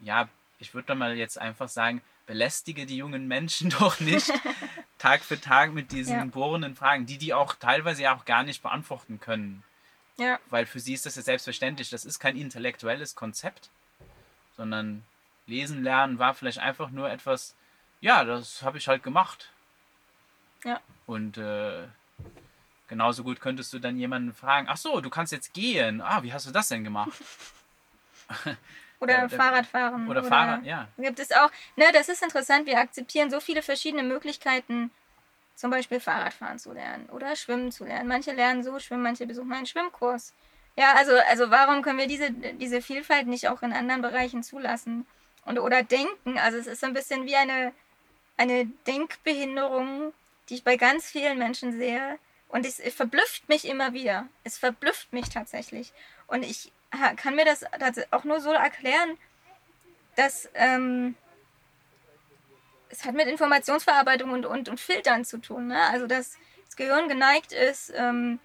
ja, ich würde dann mal jetzt einfach sagen, belästige die jungen Menschen [LAUGHS] doch nicht Tag für Tag mit diesen ja. bohrenden Fragen, die die auch teilweise ja auch gar nicht beantworten können. Ja. Weil für sie ist das ja selbstverständlich. Das ist kein intellektuelles Konzept, sondern lesen lernen war vielleicht einfach nur etwas, ja, das habe ich halt gemacht. Ja. Und äh, genauso gut könntest du dann jemanden fragen, ach so, du kannst jetzt gehen. Ah, wie hast du das denn gemacht? [LAUGHS] Oder Fahrradfahren. Oder, oder Fahrrad, ja. Gibt es auch, ne, das ist interessant, wir akzeptieren so viele verschiedene Möglichkeiten, zum Beispiel Fahrradfahren zu lernen oder Schwimmen zu lernen. Manche lernen so schwimmen, manche besuchen einen Schwimmkurs. Ja, also, also warum können wir diese, diese Vielfalt nicht auch in anderen Bereichen zulassen? Und, oder denken, also es ist so ein bisschen wie eine, eine Denkbehinderung, die ich bei ganz vielen Menschen sehe. Und es, es verblüfft mich immer wieder. Es verblüfft mich tatsächlich. Und ich kann mir das auch nur so erklären, dass ähm, es hat mit Informationsverarbeitung und, und, und Filtern zu tun. Ne? Also, dass das Gehirn geneigt ist, ähm,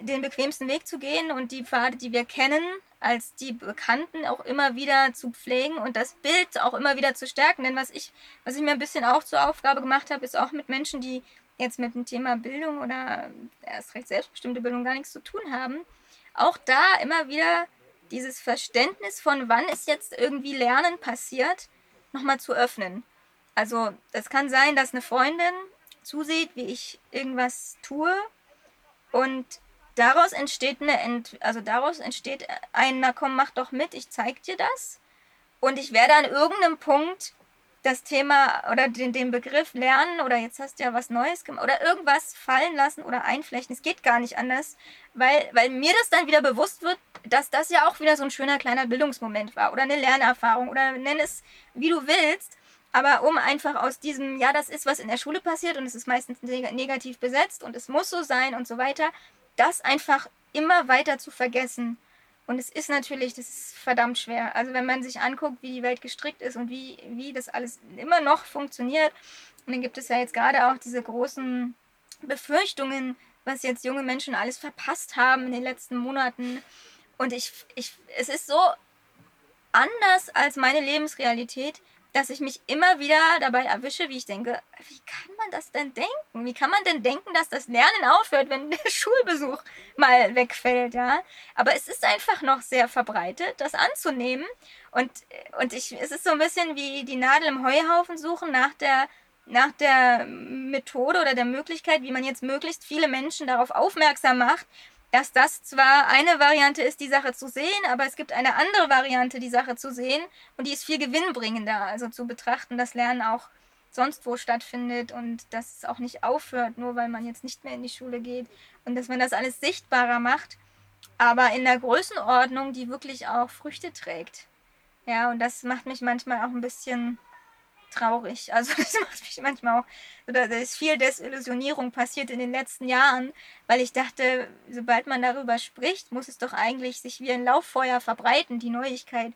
den bequemsten Weg zu gehen und die Pfade, die wir kennen, als die Bekannten auch immer wieder zu pflegen und das Bild auch immer wieder zu stärken. Denn was ich, was ich mir ein bisschen auch zur Aufgabe gemacht habe, ist auch mit Menschen, die jetzt mit dem Thema Bildung oder erst recht selbstbestimmte Bildung gar nichts zu tun haben, auch da immer wieder dieses Verständnis von wann ist jetzt irgendwie Lernen passiert, nochmal zu öffnen. Also es kann sein, dass eine Freundin zusieht, wie ich irgendwas tue und daraus entsteht eine Ent also daraus entsteht ein na komm mach doch mit ich zeig dir das und ich werde an irgendeinem Punkt das Thema oder den, den Begriff lernen oder jetzt hast du ja was Neues gemacht oder irgendwas fallen lassen oder einflechten. Es geht gar nicht anders, weil, weil mir das dann wieder bewusst wird, dass das ja auch wieder so ein schöner kleiner Bildungsmoment war oder eine Lernerfahrung oder nenn es wie du willst. Aber um einfach aus diesem, ja, das ist was in der Schule passiert und es ist meistens negativ besetzt und es muss so sein und so weiter, das einfach immer weiter zu vergessen und es ist natürlich, das ist verdammt schwer. Also wenn man sich anguckt, wie die Welt gestrickt ist und wie, wie das alles immer noch funktioniert. Und dann gibt es ja jetzt gerade auch diese großen Befürchtungen, was jetzt junge Menschen alles verpasst haben in den letzten Monaten. Und ich, ich, es ist so anders als meine Lebensrealität, dass ich mich immer wieder dabei erwische, wie ich denke, wie kann man das denn denken? Wie kann man denn denken, dass das Lernen aufhört, wenn [LAUGHS] der Schulbesuch mal wegfällt, ja? Aber es ist einfach noch sehr verbreitet, das anzunehmen. Und, und ich, es ist so ein bisschen wie die Nadel im Heuhaufen suchen nach der, nach der Methode oder der Möglichkeit, wie man jetzt möglichst viele Menschen darauf aufmerksam macht, dass das zwar eine Variante ist, die Sache zu sehen, aber es gibt eine andere Variante, die Sache zu sehen und die ist viel gewinnbringender. Also zu betrachten, dass Lernen auch sonst wo stattfindet und dass es auch nicht aufhört, nur weil man jetzt nicht mehr in die Schule geht und dass man das alles sichtbarer macht, aber in der Größenordnung, die wirklich auch Früchte trägt. Ja, und das macht mich manchmal auch ein bisschen traurig. [LAUGHS] Also das macht mich manchmal auch, oder da ist viel Desillusionierung passiert in den letzten Jahren, weil ich dachte, sobald man darüber spricht, muss es doch eigentlich sich wie ein Lauffeuer verbreiten, die Neuigkeit.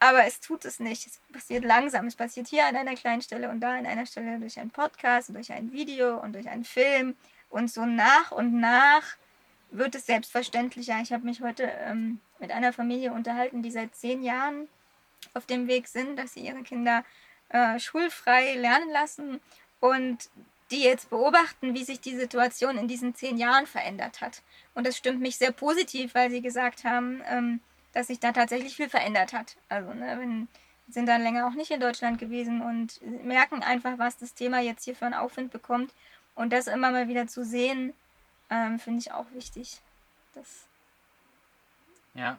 aber es tut es nicht. Es passiert langsam. Es passiert hier an einer kleinen Stelle und da an einer Stelle durch einen Podcast, durch ein Video und durch einen Film. Und so nach und nach wird es selbstverständlicher. Ich habe mich heute ähm, mit einer Familie unterhalten, die seit zehn Jahren auf dem Weg sind, dass sie ihre Kinder äh, schulfrei lernen lassen und die jetzt beobachten, wie sich die Situation in diesen zehn Jahren verändert hat. Und das stimmt mich sehr positiv, weil sie gesagt haben, ähm, dass sich da tatsächlich viel verändert hat. Also, ne, wenn, sind dann länger auch nicht in Deutschland gewesen und merken einfach, was das Thema jetzt hier für einen Aufwind bekommt. Und das immer mal wieder zu sehen, ähm, finde ich auch wichtig. Das ja,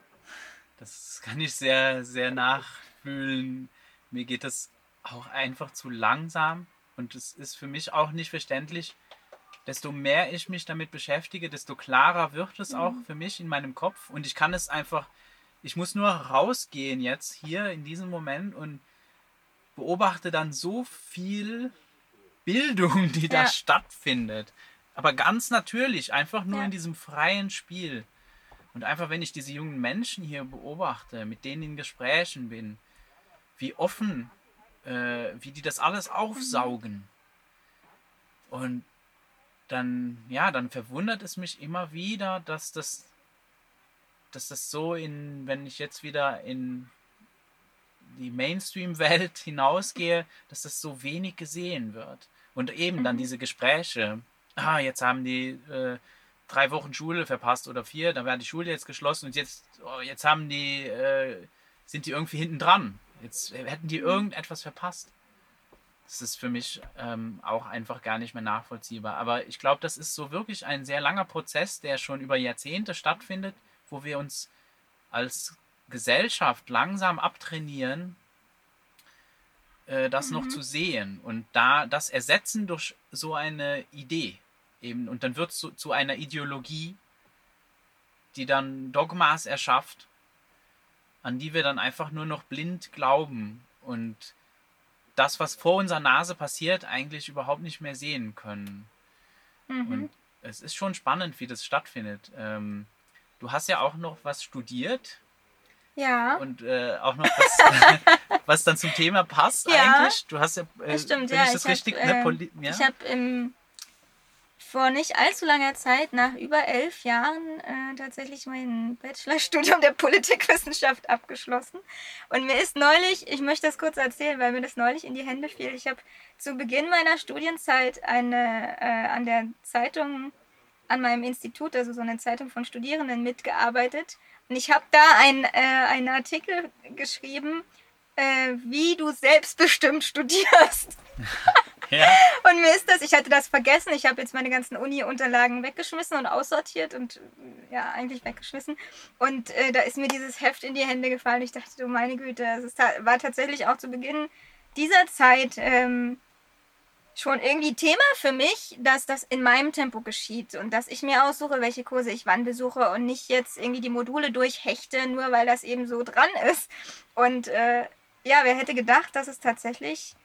das kann ich sehr, sehr nachfühlen. Mir geht das auch einfach zu langsam und es ist für mich auch nicht verständlich. Desto mehr ich mich damit beschäftige, desto klarer wird es auch mhm. für mich in meinem Kopf und ich kann es einfach ich muss nur rausgehen jetzt hier in diesem Moment und beobachte dann so viel Bildung, [LAUGHS] die ja. da stattfindet. Aber ganz natürlich, einfach nur ja. in diesem freien Spiel. Und einfach, wenn ich diese jungen Menschen hier beobachte, mit denen in Gesprächen bin, wie offen, äh, wie die das alles aufsaugen. Und dann, ja, dann verwundert es mich immer wieder, dass das dass das so in, wenn ich jetzt wieder in die Mainstream-Welt [LAUGHS] hinausgehe, dass das so wenig gesehen wird. Und eben dann mhm. diese Gespräche, ah, jetzt haben die äh, drei Wochen Schule verpasst oder vier, dann wäre die Schule jetzt geschlossen und jetzt, oh, jetzt haben die, äh, sind die irgendwie hinten dran. Jetzt hätten die irgendetwas verpasst. Das ist für mich ähm, auch einfach gar nicht mehr nachvollziehbar. Aber ich glaube, das ist so wirklich ein sehr langer Prozess, der schon über Jahrzehnte stattfindet, wo wir uns als Gesellschaft langsam abtrainieren, äh, das mhm. noch zu sehen und da das ersetzen durch so eine Idee eben und dann wird es zu, zu einer Ideologie, die dann Dogmas erschafft, an die wir dann einfach nur noch blind glauben und das, was vor unserer Nase passiert, eigentlich überhaupt nicht mehr sehen können. Mhm. Und es ist schon spannend, wie das stattfindet. Ähm, Du hast ja auch noch was studiert. Ja. Und äh, auch noch was, [LAUGHS] was dann zum Thema passt ja, eigentlich. Du hast ja, äh, stimmt, ja. Ich, ich richtig, hab, ne, ja? ich habe vor nicht allzu langer Zeit, nach über elf Jahren, äh, tatsächlich mein Bachelorstudium der Politikwissenschaft abgeschlossen. Und mir ist neulich, ich möchte das kurz erzählen, weil mir das neulich in die Hände fiel. Ich habe zu Beginn meiner Studienzeit eine äh, an der Zeitung an meinem Institut, also so eine Zeitung von Studierenden, mitgearbeitet. Und ich habe da ein, äh, einen Artikel geschrieben, äh, wie du selbstbestimmt [LAUGHS] studierst. [LAUGHS] Und mir ist das, ich hatte das vergessen, ich habe jetzt meine ganzen Uni-Unterlagen weggeschmissen und aussortiert und ja, eigentlich weggeschmissen. Und äh, da ist mir dieses Heft in die Hände gefallen. Ich dachte, du meine Güte, es war tatsächlich auch zu Beginn dieser Zeit ähm, schon irgendwie Thema für mich, dass das in meinem Tempo geschieht und dass ich mir aussuche, welche Kurse ich wann besuche und nicht jetzt irgendwie die Module durchhechte, nur weil das eben so dran ist. Und äh, ja, wer hätte gedacht, dass es tatsächlich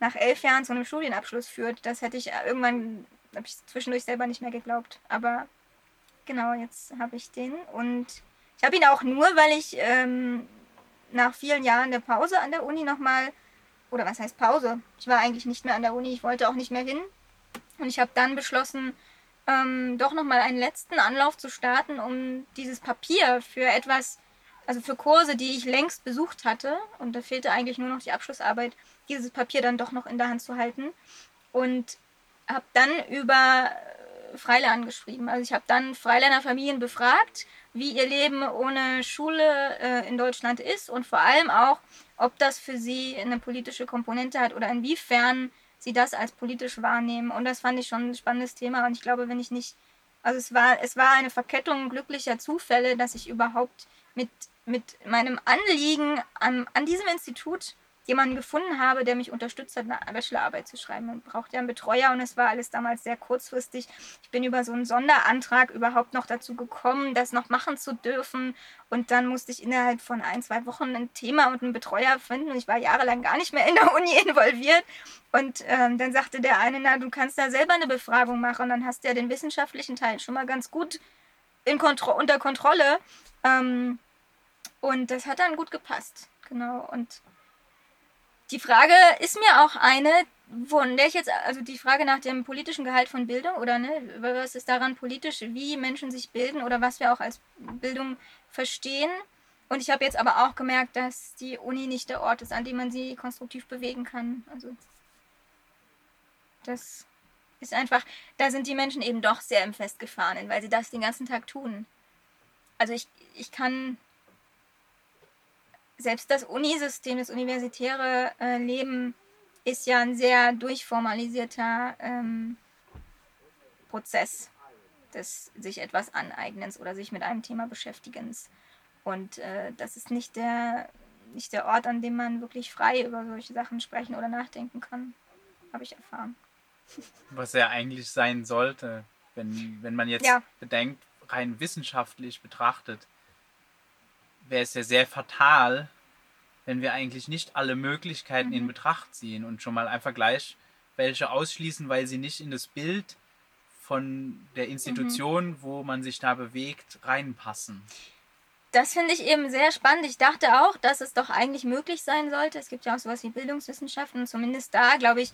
nach elf Jahren zu einem Studienabschluss führt? Das hätte ich irgendwann, habe ich zwischendurch selber nicht mehr geglaubt. Aber genau, jetzt habe ich den und ich habe ihn auch nur, weil ich ähm, nach vielen Jahren der Pause an der Uni nochmal oder was heißt Pause? Ich war eigentlich nicht mehr an der Uni, ich wollte auch nicht mehr hin. Und ich habe dann beschlossen, ähm, doch nochmal einen letzten Anlauf zu starten, um dieses Papier für etwas, also für Kurse, die ich längst besucht hatte, und da fehlte eigentlich nur noch die Abschlussarbeit, dieses Papier dann doch noch in der Hand zu halten. Und habe dann über Freilernen geschrieben. Also ich habe dann Freilernerfamilien befragt, wie ihr Leben ohne Schule äh, in Deutschland ist und vor allem auch, ob das für sie eine politische Komponente hat oder inwiefern sie das als politisch wahrnehmen. Und das fand ich schon ein spannendes Thema. Und ich glaube, wenn ich nicht, also es war, es war eine Verkettung glücklicher Zufälle, dass ich überhaupt mit, mit meinem Anliegen an, an diesem Institut jemanden gefunden habe, der mich unterstützt hat, eine Bachelorarbeit zu schreiben. Man braucht ja einen Betreuer und es war alles damals sehr kurzfristig. Ich bin über so einen Sonderantrag überhaupt noch dazu gekommen, das noch machen zu dürfen. Und dann musste ich innerhalb von ein, zwei Wochen ein Thema und einen Betreuer finden. Und ich war jahrelang gar nicht mehr in der Uni [LAUGHS] involviert. Und ähm, dann sagte der eine, na, du kannst da selber eine Befragung machen. Dann hast du ja den wissenschaftlichen Teil schon mal ganz gut in Kontro unter Kontrolle. Ähm, und das hat dann gut gepasst. Genau. Und die Frage ist mir auch eine, von der ich jetzt, also die Frage nach dem politischen Gehalt von Bildung oder ne, was ist daran politisch, wie Menschen sich bilden oder was wir auch als Bildung verstehen. Und ich habe jetzt aber auch gemerkt, dass die Uni nicht der Ort ist, an dem man sie konstruktiv bewegen kann. Also das ist einfach, da sind die Menschen eben doch sehr im Festgefahrenen, weil sie das den ganzen Tag tun. Also ich, ich kann selbst das Unisystem, das universitäre äh, Leben ist ja ein sehr durchformalisierter ähm, Prozess des sich etwas aneignens oder sich mit einem Thema beschäftigens. Und äh, das ist nicht der, nicht der Ort, an dem man wirklich frei über solche Sachen sprechen oder nachdenken kann, habe ich erfahren. Was er eigentlich sein sollte, wenn, wenn man jetzt ja. bedenkt, rein wissenschaftlich betrachtet, wäre es ja sehr fatal, wenn wir eigentlich nicht alle Möglichkeiten mhm. in Betracht ziehen und schon mal einfach gleich welche ausschließen, weil sie nicht in das Bild von der Institution, mhm. wo man sich da bewegt, reinpassen. Das finde ich eben sehr spannend. Ich dachte auch, dass es doch eigentlich möglich sein sollte. Es gibt ja auch sowas wie Bildungswissenschaften zumindest da, glaube ich,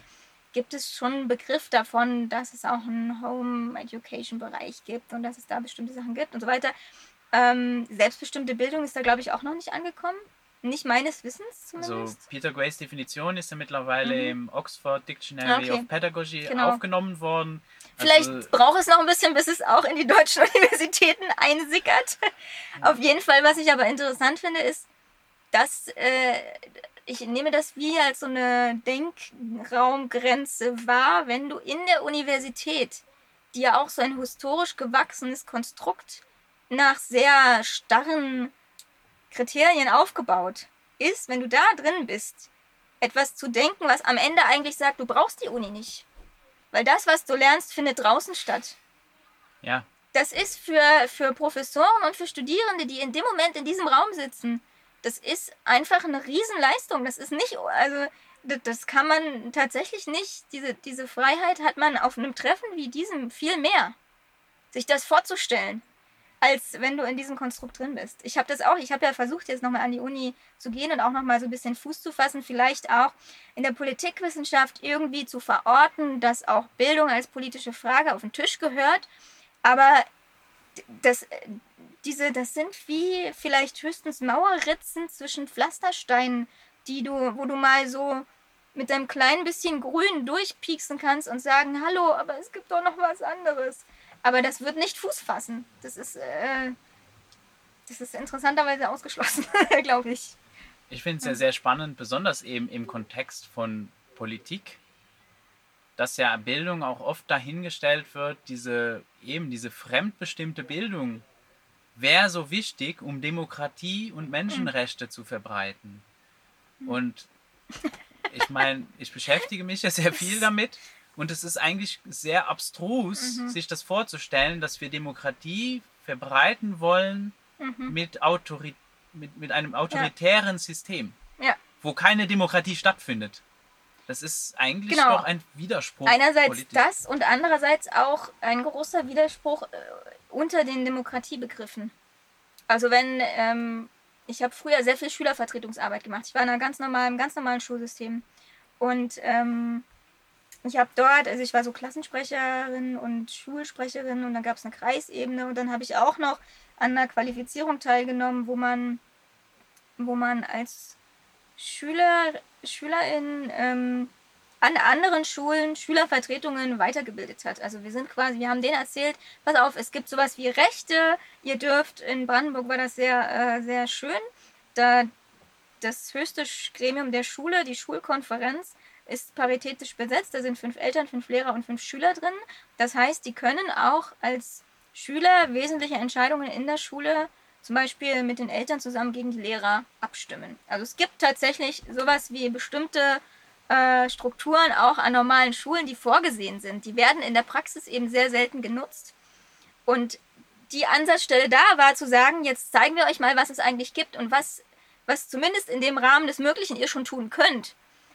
gibt es schon einen Begriff davon, dass es auch einen Home Education Bereich gibt und dass es da bestimmte Sachen gibt und so weiter. Ähm, selbstbestimmte Bildung ist da, glaube ich, auch noch nicht angekommen. Nicht meines Wissens zumindest. Also Peter Grays Definition ist ja mittlerweile mhm. im Oxford Dictionary okay. of Pedagogy genau. aufgenommen worden. Vielleicht also, braucht es noch ein bisschen, bis es auch in die deutschen [LAUGHS] Universitäten einsickert. Mhm. Auf jeden Fall, was ich aber interessant finde, ist, dass äh, ich nehme das wie als so eine Denkraumgrenze wahr, wenn du in der Universität, die ja auch so ein historisch gewachsenes Konstrukt nach sehr starren Kriterien aufgebaut ist, wenn du da drin bist, etwas zu denken, was am Ende eigentlich sagt, du brauchst die Uni nicht. Weil das, was du lernst, findet draußen statt. Ja. Das ist für, für Professoren und für Studierende, die in dem Moment in diesem Raum sitzen, das ist einfach eine Riesenleistung. Das ist nicht, also das kann man tatsächlich nicht, diese, diese Freiheit hat man auf einem Treffen wie diesem viel mehr. Sich das vorzustellen, als wenn du in diesem Konstrukt drin bist. Ich habe das auch, ich habe ja versucht, jetzt nochmal an die Uni zu gehen und auch nochmal so ein bisschen Fuß zu fassen, vielleicht auch in der Politikwissenschaft irgendwie zu verorten, dass auch Bildung als politische Frage auf den Tisch gehört. Aber das, diese, das sind wie vielleicht höchstens Mauerritzen zwischen Pflastersteinen, die du, wo du mal so mit deinem kleinen bisschen Grün durchpieksen kannst und sagen, hallo, aber es gibt doch noch was anderes. Aber das wird nicht Fuß fassen. Das ist, äh, das ist interessanterweise ausgeschlossen, [LAUGHS] glaube ich. Ich finde es ja sehr spannend, besonders eben im Kontext von Politik, dass ja Bildung auch oft dahingestellt wird, diese eben diese fremdbestimmte Bildung wäre so wichtig, um Demokratie und Menschenrechte zu verbreiten. Und ich meine, ich beschäftige mich ja sehr viel [LAUGHS] damit und es ist eigentlich sehr abstrus, mhm. sich das vorzustellen, dass wir Demokratie verbreiten wollen mhm. mit, Autori mit, mit einem autoritären ja. System, ja. wo keine Demokratie stattfindet. Das ist eigentlich genau. doch ein Widerspruch. Einerseits politisch. das und andererseits auch ein großer Widerspruch äh, unter den Demokratiebegriffen. Also wenn, ähm, ich habe früher sehr viel Schülervertretungsarbeit gemacht. Ich war in einem ganz normalen, ganz normalen Schulsystem. Und ähm, ich habe dort, also ich war so Klassensprecherin und Schulsprecherin und dann gab es eine Kreisebene und dann habe ich auch noch an einer Qualifizierung teilgenommen, wo man, wo man als Schüler, Schülerin ähm, an anderen Schulen Schülervertretungen weitergebildet hat. Also wir sind quasi, wir haben denen erzählt, pass auf, es gibt sowas wie Rechte, ihr dürft, in Brandenburg war das sehr, äh, sehr schön, da das höchste Gremium der Schule, die Schulkonferenz, ist paritätisch besetzt. Da sind fünf Eltern, fünf Lehrer und fünf Schüler drin. Das heißt, die können auch als Schüler wesentliche Entscheidungen in der Schule, zum Beispiel mit den Eltern zusammen gegen die Lehrer, abstimmen. Also es gibt tatsächlich sowas wie bestimmte äh, Strukturen auch an normalen Schulen, die vorgesehen sind. Die werden in der Praxis eben sehr selten genutzt. Und die Ansatzstelle da war zu sagen, jetzt zeigen wir euch mal, was es eigentlich gibt und was, was zumindest in dem Rahmen des Möglichen ihr schon tun könnt.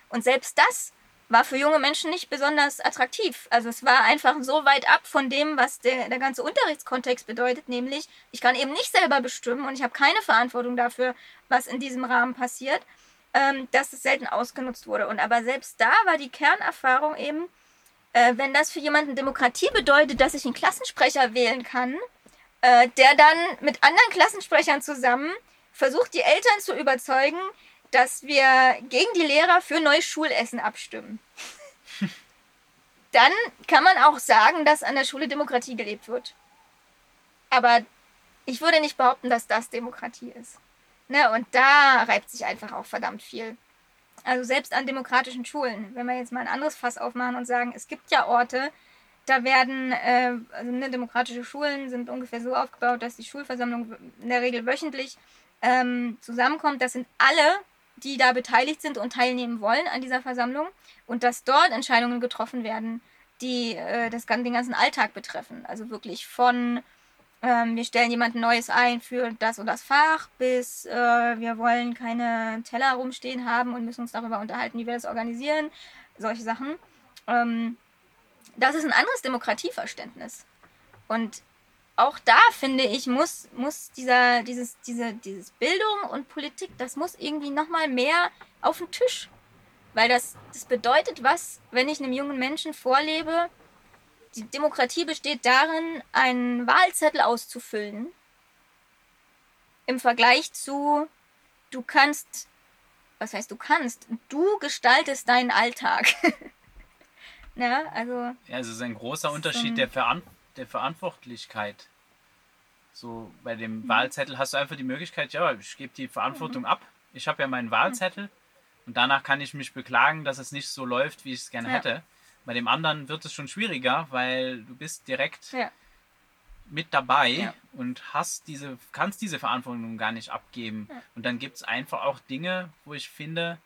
Und selbst das war für junge Menschen nicht besonders attraktiv. Also es war einfach so weit ab von dem, was der, der ganze Unterrichtskontext bedeutet, nämlich ich kann eben nicht selber bestimmen und ich habe keine Verantwortung dafür, was in diesem Rahmen passiert, ähm, dass es selten ausgenutzt wurde. Und aber selbst da war die Kernerfahrung eben, äh, wenn das für jemanden Demokratie bedeutet, dass ich einen Klassensprecher wählen kann, äh, der dann mit anderen Klassensprechern zusammen versucht, die Eltern zu überzeugen, dass wir gegen die Lehrer für neues Schulessen abstimmen. [LAUGHS] Dann kann man auch sagen, dass an der Schule Demokratie gelebt wird. Aber ich würde nicht behaupten, dass das Demokratie ist. Ne? Und da reibt sich einfach auch verdammt viel. Also selbst an demokratischen Schulen, wenn wir jetzt mal ein anderes Fass aufmachen und sagen, es gibt ja Orte, da werden, äh, also ne, demokratische Schulen sind ungefähr so aufgebaut, dass die Schulversammlung in der Regel wöchentlich ähm, zusammenkommt. Das sind alle die da beteiligt sind und teilnehmen wollen an dieser Versammlung und dass dort Entscheidungen getroffen werden, die äh, das, den ganzen Alltag betreffen. Also wirklich von ähm, wir stellen jemanden Neues ein für das und das Fach, bis äh, wir wollen keine Teller rumstehen haben und müssen uns darüber unterhalten, wie wir das organisieren. Solche Sachen. Ähm, das ist ein anderes Demokratieverständnis. Und auch da finde ich, muss, muss dieser, dieses, diese, dieses Bildung und Politik, das muss irgendwie nochmal mehr auf den Tisch. Weil das, das bedeutet was, wenn ich einem jungen Menschen vorlebe, die Demokratie besteht darin, einen Wahlzettel auszufüllen. Im Vergleich zu, du kannst, was heißt du kannst, du gestaltest deinen Alltag. Na, [LAUGHS] ne, also. Ja, es ist ein großer Unterschied der Verantwortung der Verantwortlichkeit. So bei dem mhm. Wahlzettel hast du einfach die Möglichkeit, ja, ich gebe die Verantwortung mhm. ab. Ich habe ja meinen Wahlzettel und danach kann ich mich beklagen, dass es nicht so läuft, wie ich es gerne ja. hätte. Bei dem anderen wird es schon schwieriger, weil du bist direkt ja. mit dabei ja. und hast diese, kannst diese Verantwortung gar nicht abgeben. Und dann gibt es einfach auch Dinge, wo ich finde,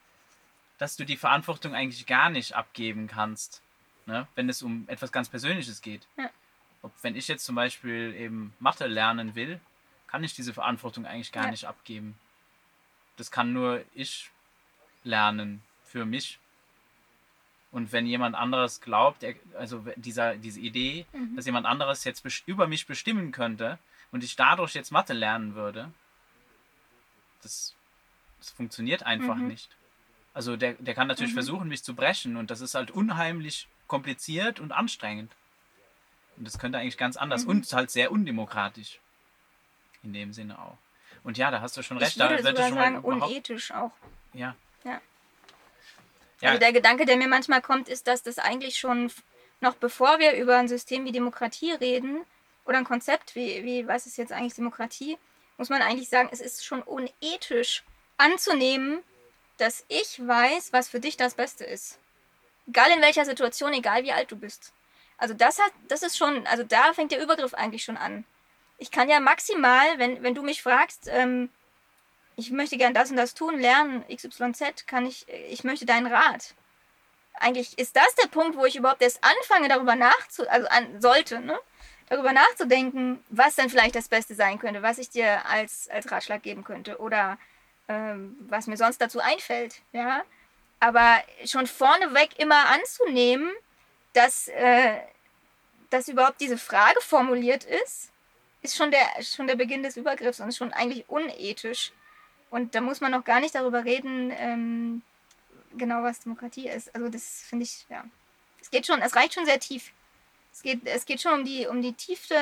dass du die Verantwortung eigentlich gar nicht abgeben kannst, ne? wenn es um etwas ganz Persönliches geht. Ob, wenn ich jetzt zum Beispiel eben Mathe lernen will, kann ich diese Verantwortung eigentlich gar ja. nicht abgeben. Das kann nur ich lernen für mich. Und wenn jemand anderes glaubt, also dieser, diese Idee, mhm. dass jemand anderes jetzt über mich bestimmen könnte und ich dadurch jetzt Mathe lernen würde, das, das funktioniert einfach mhm. nicht. Also der, der kann natürlich mhm. versuchen, mich zu brechen und das ist halt unheimlich kompliziert und anstrengend. Und das könnte eigentlich ganz anders mhm. und halt sehr undemokratisch. In dem Sinne auch. Und ja, da hast du schon recht. Ich würde da sogar schon sagen, unethisch auch. Ja. ja. Ja. Also der Gedanke, der mir manchmal kommt, ist, dass das eigentlich schon noch bevor wir über ein System wie Demokratie reden oder ein Konzept wie, wie was ist jetzt eigentlich Demokratie, muss man eigentlich sagen, es ist schon unethisch anzunehmen, dass ich weiß, was für dich das Beste ist. Egal in welcher Situation, egal wie alt du bist. Also das hat, das ist schon, also da fängt der Übergriff eigentlich schon an. Ich kann ja maximal, wenn, wenn du mich fragst, ähm, ich möchte gern das und das tun, lernen, XYZ, kann ich, ich möchte deinen Rat. Eigentlich ist das der Punkt, wo ich überhaupt erst anfange, darüber nachzudenken, also an, sollte, ne? Darüber nachzudenken, was denn vielleicht das Beste sein könnte, was ich dir als, als Ratschlag geben könnte oder ähm, was mir sonst dazu einfällt, ja. Aber schon vorneweg immer anzunehmen, dass, äh, dass überhaupt diese Frage formuliert ist, ist schon der, schon der Beginn des Übergriffs und ist schon eigentlich unethisch. Und da muss man noch gar nicht darüber reden, ähm, genau was Demokratie ist. Also das finde ich, ja. Es geht schon, es reicht schon sehr tief. Es geht, es geht schon um die, um die tiefste,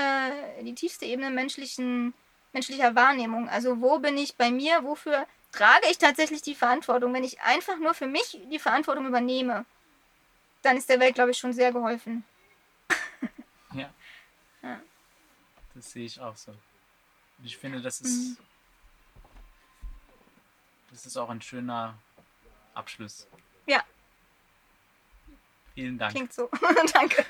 die tiefste Ebene menschlichen, menschlicher Wahrnehmung. Also wo bin ich bei mir, wofür trage ich tatsächlich die Verantwortung, wenn ich einfach nur für mich die Verantwortung übernehme dann ist der Welt, glaube ich, schon sehr geholfen. [LAUGHS] ja. ja. Das sehe ich auch so. Und ich finde, das ist, mhm. das ist auch ein schöner Abschluss. Ja. Vielen Dank. Klingt so. [LAUGHS] Danke.